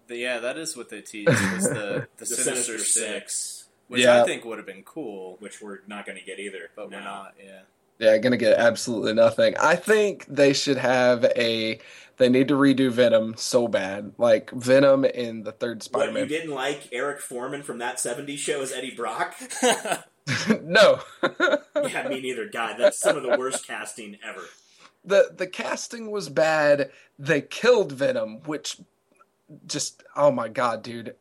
The, yeah, that is what they teased was the, the, The Sinister, Sinister Six, Six, which Yeah. I think would have been cool, which we're not going to get either. but no. we're not. Yeah. Yeah, gonna get absolutely nothing. I think they should have a. They need to redo Venom so bad, like Venom in the third What, you Spider-Man. didn't like Eric Forman from that '70s show as Eddie Brock? no, yeah, me neither. God, that's some of the worst casting ever. the the casting was bad. They killed Venom, which just oh my god, dude.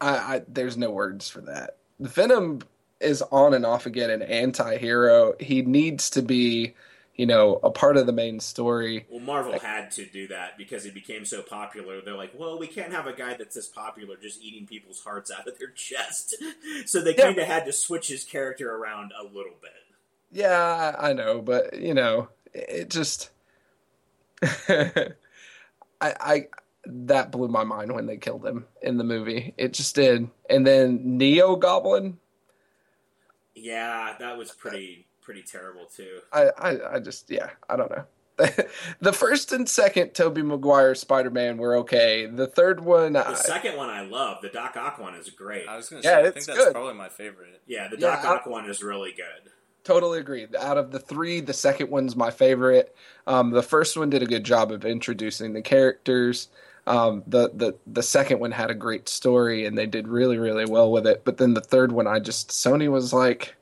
I, I there's no words for that. Venom is on and off again an anti-hero. He needs to be, you know, a part of the main story. Well, Marvel had to do that because he became so popular. They're like, well, we can't have a guy that's this popular just eating people's hearts out of their chest. so they Yeah. kind of had to switch his character around a little bit. Yeah, I I know, but you know, it just I I that blew my mind when they killed him in the movie. It just did. And then Neo Goblin, Yeah, that was pretty pretty terrible too. I I, I just yeah, I don't know. the first and second Tobey Maguire Spider-Man were okay. The third one, The I, second one I love. The Doc Ock one is great. I was going to Yeah, say, I it's think that's good. probably my favorite. Yeah, the Yeah, Doc I- Ock one is really good. Totally agree. Out of the three, the second one's my favorite. Um, the first one did a good job of introducing the characters. Um, the the the second one had a great story, and they did really really well with it. But then the third one, I just Sony was like,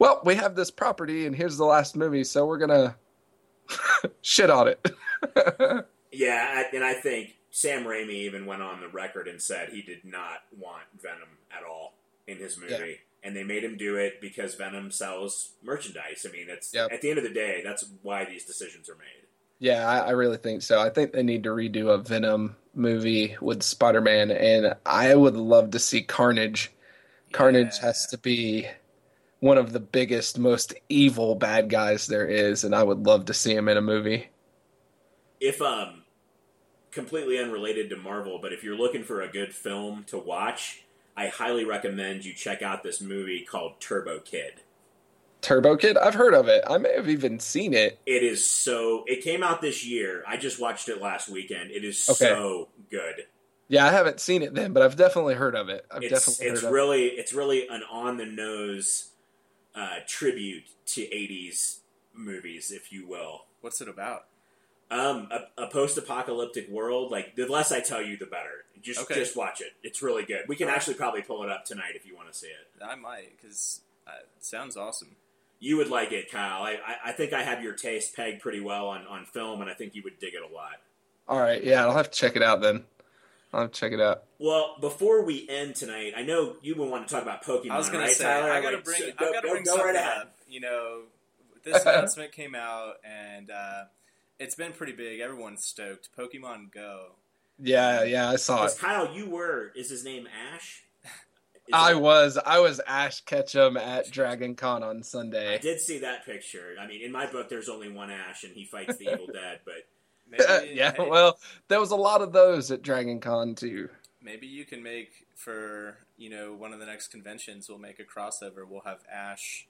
"Well, we have this property, and here's the last movie, so we're gonna shit on it." Yeah, and I think Sam Raimi even went on the record and said he did not want Venom at all in his movie. And they made him do it because Venom sells merchandise. I mean, it's Yep. at the end of the day, that's why these decisions are made. yeah, I, I really think so. I think they need to redo a Venom movie with Spider-Man, and I would love to see Carnage. Carnage has to be one of the biggest, most evil bad guys there is, and I would love to see him in a movie. If um completely unrelated to Marvel, but if you're looking for a good film to watch, I highly recommend you check out this movie called Turbo Kid. Turbo Kid, I've heard of it. I may have even seen it. It is so it came out this year. I just watched it last weekend. It is Okay. so good. Yeah, I haven't seen it then, but I've definitely heard of it. I've it's definitely it's heard of really it's really an on the nose uh, tribute to '80s movies, if you will. What's it about? Um, a, a post-apocalyptic world. Like the less I tell you, the better. Just Okay. just watch it. It's really good. We can Alright. actually probably pull it up tonight if you want to see it. I might because uh, it sounds awesome. You would like it, Kyle. I, I, I think I have your taste pegged pretty well on, on film, and I think you would dig it a lot. All right, yeah, I'll have to check it out then. I'll check it out. Well, before we end tonight, I know you would want to talk about Pokemon, I was gonna say Tyler? I gotta Like, bring so I go, gotta go- bring go something right ahead. up. You know, this announcement came out and uh, it's been pretty big. Everyone's stoked. Pokemon Go. Yeah, yeah, I saw it. Kyle, you were is his name Ash? Is I it- was I was Ash Ketchum at Dragon Con on Sunday. I did see that picture. I mean, in my book, there's only one Ash, and he fights the Evil Dead. But Maybe, yeah, hey, well, there was a lot of those at Dragon Con too. maybe you can make for you know one of the next conventions. We'll make a crossover. We'll have Ash,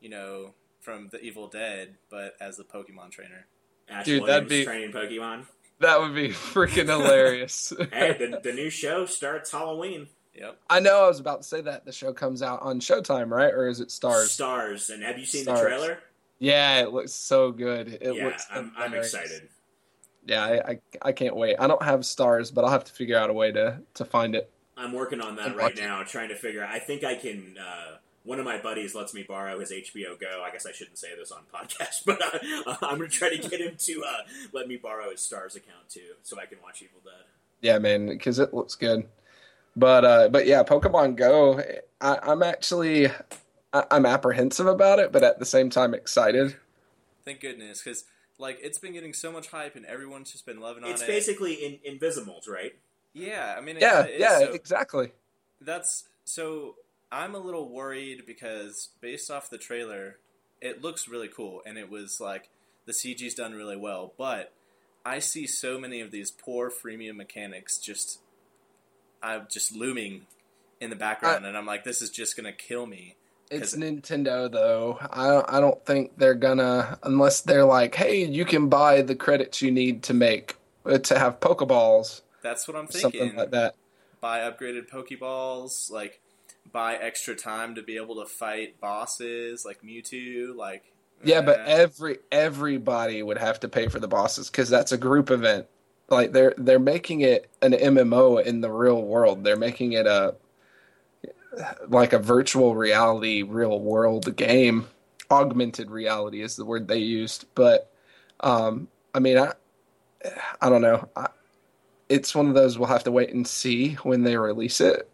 you know, from the Evil Dead, but as a Pokemon trainer. Ash Dude, Williams that'd be- training Pokemon. That would be freaking hilarious. hey, the, the new show starts Halloween. Yep. I know I was about to say that the show comes out on Showtime, right? Or is it Starz? Starz. And have you seen Starz. the trailer? Yeah, it looks so good. It yeah, looks I'm, I'm excited. Yeah, I, I I can't wait. I don't have Starz, but I'll have to figure out a way to to find it. I'm working on that right watch it. now, trying to figure. I think I can. Uh, one of my buddies lets me borrow his HBO Go. I guess I shouldn't say this on podcast, but uh, I'm going to try to get him to uh, let me borrow his Starz account too, so I can watch Evil Dead. Yeah, man, because it looks good. But uh, but yeah, Pokemon Go. I, I'm actually I, I'm apprehensive about it, but at the same time excited. Thank goodness, because like it's been getting so much hype and everyone's just been loving on It's it. It's basically in, Invisibles, right? yeah, I mean, it Yeah, kinda yeah, so- exactly. That's so. I'm a little worried because based off the trailer, it looks really cool, and it was like the CG's done really well. But I see so many of these poor freemium mechanics just, I'm just looming in the background, and I'm like, this is just gonna kill me. It's Nintendo though. I don't, I don't think they're gonna unless they're like, hey, you can buy the credits you need to make uh, to have Pokeballs, That's what I'm thinking. something like that. Buy upgraded Pokeballs, like buy extra time to be able to fight bosses like Mewtwo, like Yeah, but uh, every everybody would have to pay for the bosses because that's a group event. Like they're they're making it an MMO in the real world. They're making it a like a virtual reality, real world game. Augmented reality is the word they used, but um, I mean, I I don't know. I, it's one of those we'll have to wait and see when they release it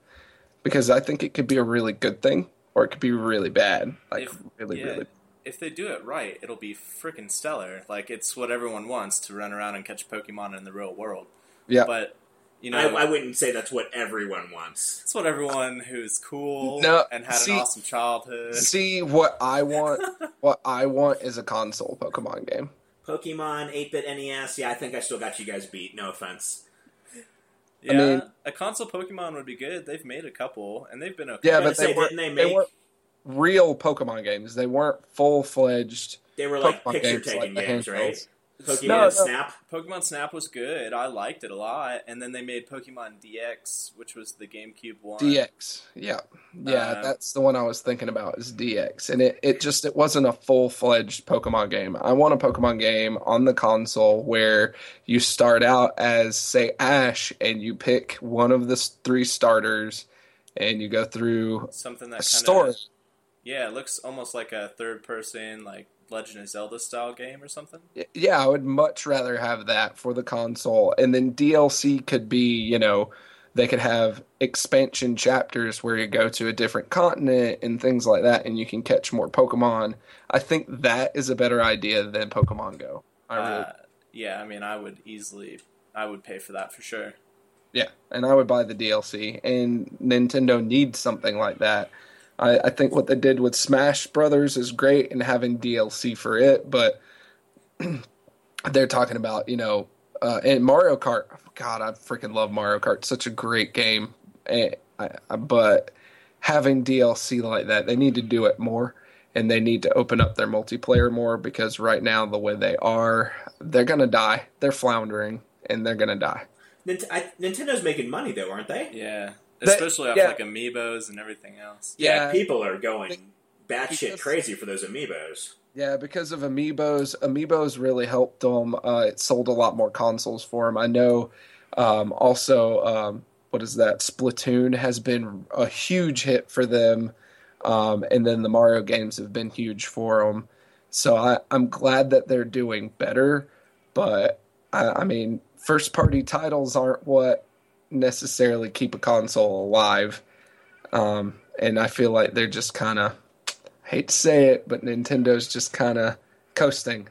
because I think it could be a really good thing or it could be really bad. Like If- really, yeah, really if they do it right, it'll be freaking stellar. Like it's what everyone wants to run around and catch Pokemon in the real world. Yeah. But you know, I, I wouldn't say that's what everyone wants. it's what everyone who's cool No, and had see- an awesome childhood. See what I want. what I want is a console Pokemon game. Pokemon, 8-bit NES. Yeah, I think I still got you guys beat. No offense. yeah, mean- a console Pokemon would be good. They've made a couple, and they've been okay. Yeah, but they say, weren't. didn't They, they weren't real Pokemon games. They weren't full fledged They were like Pokemon picture games taking like games, right? Handhelds. Pokemon No, no. Snap. Pokemon Snap was good. I liked it a lot, and then they made Pokemon DX, which was the GameCube one. DX. Yeah, yeah, Uh, that's the one I was thinking about. Is DX, and it it just it wasn't a full fledged Pokemon game. I want a Pokemon game on the console where you start out as say Ash, and you pick one of the three starters, and you go through Something that a kind story. of yeah, it looks almost like a third person like Legend of Zelda style game or something. Yeah, I would much rather have that for the console. And then DLC could be, you know, they could have expansion chapters where you go to a different continent and things like that, and you can catch more Pokemon. I think that is a better idea than Pokemon Go. I really, Uh, yeah, I mean, I would easily, I would pay for that for sure. yeah, and I would buy the DLC. And Nintendo needs something like that. I, I think what they did with Smash Brothers is great and having DLC for it, but they're talking about you know uh, and Mario Kart. God, I freaking love Mario Kart. Such a great game. Eh, I, I, but having DLC like that, they need to do it more, and they need to open up their multiplayer more because right now the way they are, they're gonna die. They're floundering, and they're gonna die. Nint- I, Nintendo's making money though, aren't they? Yeah, That- especially off yeah. like amiibos and everything else. Yeah. people are going batshit Because- crazy for those amiibos. Yeah, because of amiibos, amiibos really helped them. Uh, it sold a lot more consoles for them. I know. Um, also, um, what is that? Splatoon has been a huge hit for them, um, and then the Mario games have been huge for them. So I, I'm glad that they're doing better. But I, I mean, first party titles aren't what necessarily keep a console alive. Um, and I feel like they're just kind of hate to say it, but Nintendo's just kind of coasting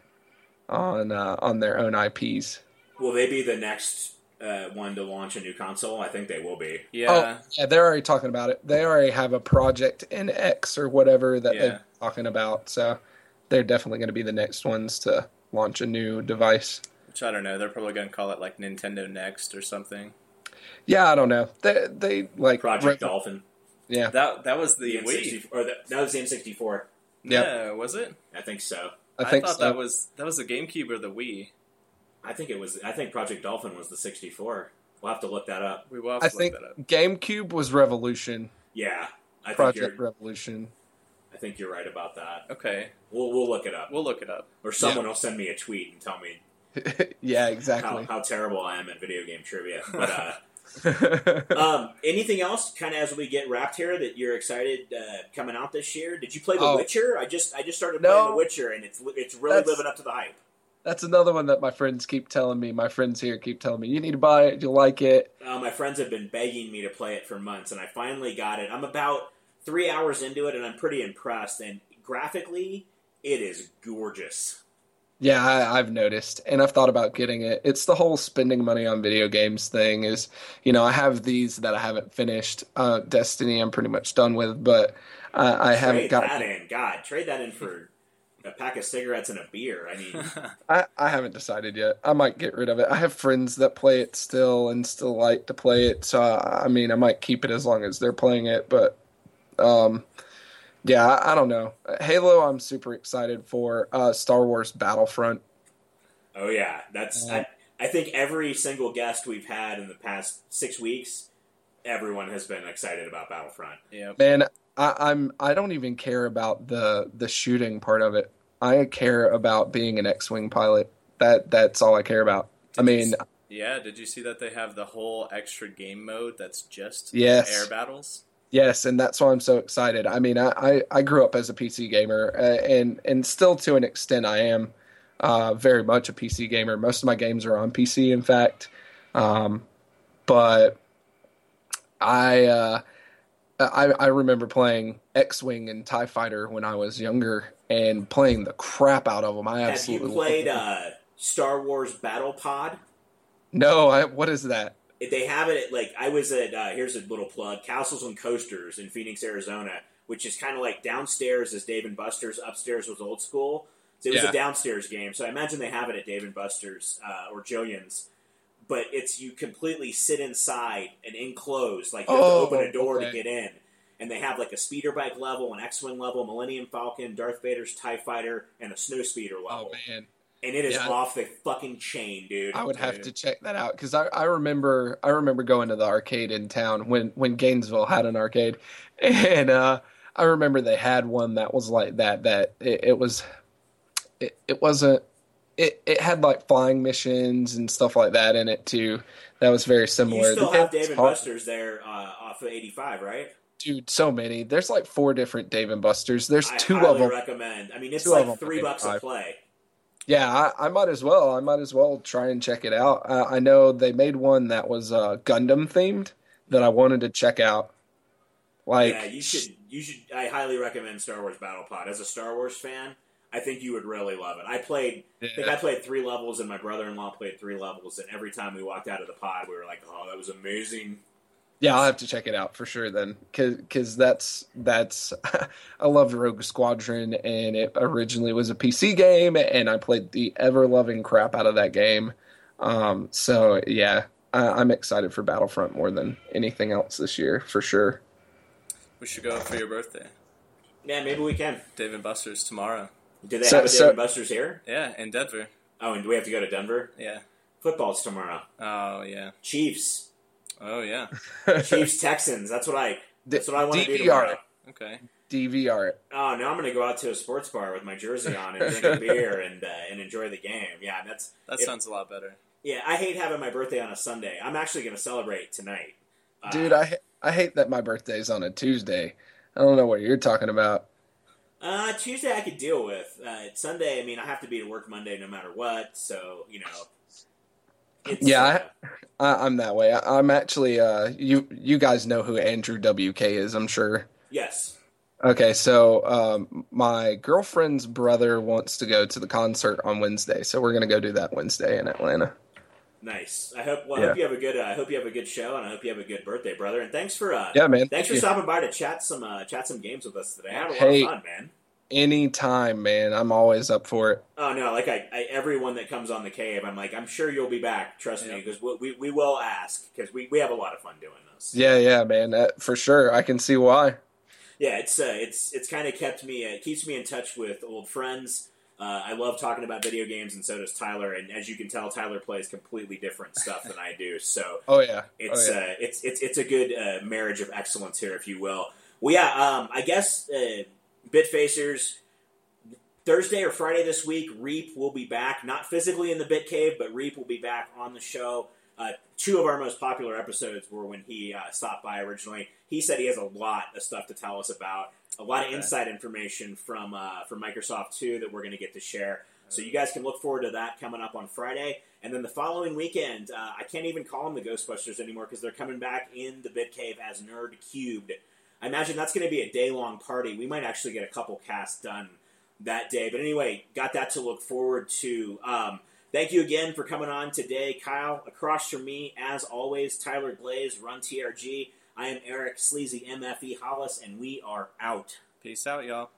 on uh, on their own IPs. Will they be the next uh, one to launch a new console? I think they will be. Yeah. Oh, yeah, they're already talking about it. They already have a project NX or whatever that Yeah. they're talking about. So they're definitely going to be the next ones to launch a new device. Which I don't know. They're probably going to call it like Nintendo Next or something. Yeah, I don't know. They they like Project re- Dolphin. Yeah, That that was the, The Wii. N64, or the, that was the N64. Yep. Yeah, was it? I think so. I think thought so. that was that was the GameCube or the Wii. I think it was. I think Project Dolphin was the 64. We'll have to look that up. We will have I to think look that up. GameCube was Revolution. Yeah, I Project you're. Revolution. I think you're right about that. Okay, We'll we'll look it up, we'll look it up. or someone will send me a tweet and tell me yeah, exactly. how, exactly. how terrible I am at video game trivia. But uh, um, anything else, kind of as we get wrapped here, that you're excited uh, coming out this year? Did you play The Oh. Witcher? I just I just started No. playing The Witcher, and it's it's really That's- living up to the hype. That's another one that my friends keep telling me. My friends here keep telling me you need to buy it. You'll like it. Uh, my friends have been begging me to play it for months, and I finally got it. I'm about three hours into it, and I'm pretty impressed. And graphically, it is gorgeous. Yeah, I, I've noticed, and I've thought about getting it. It's the whole spending money on video games thing. Is you know I have these that I haven't finished. Uh, Destiny, I'm pretty much done with, but uh, I haven't got. that in. God, trade that in for a pack of cigarettes and a beer. I mean, I, I haven't decided yet. I might get rid of it. I have friends that play it still and still like to play it. So I, I mean, I might keep it as long as they're playing it. But um, yeah, I, I don't know. Halo, I'm super excited for. Uh, Star Wars Battlefront. oh yeah, that's. I, I think every single guest we've had in the past six weeks, everyone has been excited about Battlefront. Yeah, Man, I, I'm I don't even care about the the shooting part of it. I care about being an X-wing pilot. That that's all I care about. I Did you mean, s- yeah. Did you see that they have the whole extra game mode that's just Yes. air battles? Yes, and that's why I'm so excited. I mean, I, I, I grew up as a PC gamer, uh, and and still to an extent I am uh, very much a PC gamer. Most of my games are on PC, in fact. Um, but I, uh, I I remember playing X-wing and Tie Fighter when I was younger, and playing the crap out of them. I Have absolutely you played uh. Star Wars Battle Pod? no, I, what is that? They have it at like I was at. Uh, here's a little plug: Castles and Coasters in Phoenix, Arizona, which is kind of like downstairs is Dave and Buster's, upstairs was old school. So it was Yeah. a downstairs game. So I imagine they have it at Dave and Buster's uh, or Jillian's. But it's you completely sit inside and enclosed, like you have Oh, to open a door to get in. And they have like a speeder bike level, an X-wing level, Millennium Falcon, Darth Vader's Tie Fighter, and a snow speeder level. Oh man. And it is Yeah. off the fucking chain, dude. I would have Dude. to check that out because I, I remember I remember going to the arcade in town when when Gainesville had an arcade, and uh, I remember they had one that was like that. That it, it was, it, it wasn't. It, it had like flying missions and stuff like that in it too. That was very similar. You still The have Dave and Buster's there uh, off of 85, right? dude. So many. There's like four different Dave and Buster's. There's I two of them. recommend. I mean, it's Two of them like three bucks a play. Yeah, I, I might as well. I might as well try and check it out. Uh, I know they made one that was uh, Gundam themed that I wanted to check out. Like, yeah, you should. You should. I highly recommend Star Wars Battle Pod. As a Star Wars fan, I think you would really love it. I played. I think I played three levels, and my brother-in-law played three levels. And every time we walked out of the pod, we were like, "Oh, that was amazing." Yeah, I'll have to check it out for sure then, because that's that's. I loved Rogue Squadron, and it originally was a PC game, and I played the ever loving crap out of that game. Um, so yeah, I, I'm excited for Battlefront more than anything else this year for sure. We should go for your birthday, Yeah, maybe we can. Dave and Buster's tomorrow. Do they So- have a Dave so- and Buster's here? Yeah, in Denver. Oh, and do we have to go to Denver? Yeah. Football's tomorrow. Oh yeah. Chiefs, Oh yeah. Chiefs, Texans. That's what I. That's what I want to do DVR. tomorrow. Okay. DVR it. Oh, now I'm going to go out to a sports bar with my jersey on and drink a beer and uh, and enjoy the game. Yeah, that's That If- sounds a lot better. yeah. I hate having my birthday on a Sunday. I'm actually going to celebrate tonight, Uh, Dude, I I hate that my birthday's on a Tuesday. I don't know what you're talking about. Uh, Tuesday I could deal with. Uh, Sunday, I mean, I have to be at work Monday no matter what. So you know, it's, Yeah, uh, I, I'm that way. I, I'm actually uh you you guys know who Andrew WK is, I'm sure. yes. Okay, so um, my girlfriend's brother wants to go to the concert on Wednesday, so we're gonna go do that Wednesday in Atlanta. Nice. I hope. Well, I Yeah. hope you have a good. Uh, I hope you have a good show, and I hope you have a good birthday, brother. And thanks for. Uh, Yeah, man. Thanks for stopping by to chat some uh, chat some games with us today. I had a lot Hey. of fun, man. Anytime, man. I'm always up for it. Oh no, like I, I everyone that comes on the cave, I'm like, I'm sure you'll be back. Trust me, because we, we we will ask because we, we have a lot of fun doing this. Yeah, yeah, man. Uh, for sure. I can see why. Yeah, it's uh, it's it's kind of kept me uh, it keeps me in touch with old friends. Uh, I love talking about video games, and so does Tyler. And as you can tell, Tyler plays completely different stuff than I do. So Oh yeah. it's oh, yeah. uh, it's it's it's a good uh, marriage of excellence here, if you will. Well, yeah, um, I guess uh, Bitfacers Thursday or Friday this week, Reap will be back, not physically in the Bit Cave, but Reap will be back on the show. Uh, two of our most popular episodes were when he uh, stopped by originally. He said he has a lot of stuff to tell us about, a lot of Okay. inside information from uh, from Microsoft too that we're going to get to share. So you guys can look forward to that coming up on Friday. And then the following weekend, uh, I can't even call them the Ghostbusters anymore because they're coming back in the Bit Cave as Nerd Cubed. I imagine that's going to be a day long party. We might actually get a couple casts done that day. But anyway, got that to look forward to. Um, thank you again for coming on today, Kyle. Across from me, as always, Tyler Glaze, Run TRG. I am Eric Sleazy MFE Hollis, and we are out. Peace out, y'all.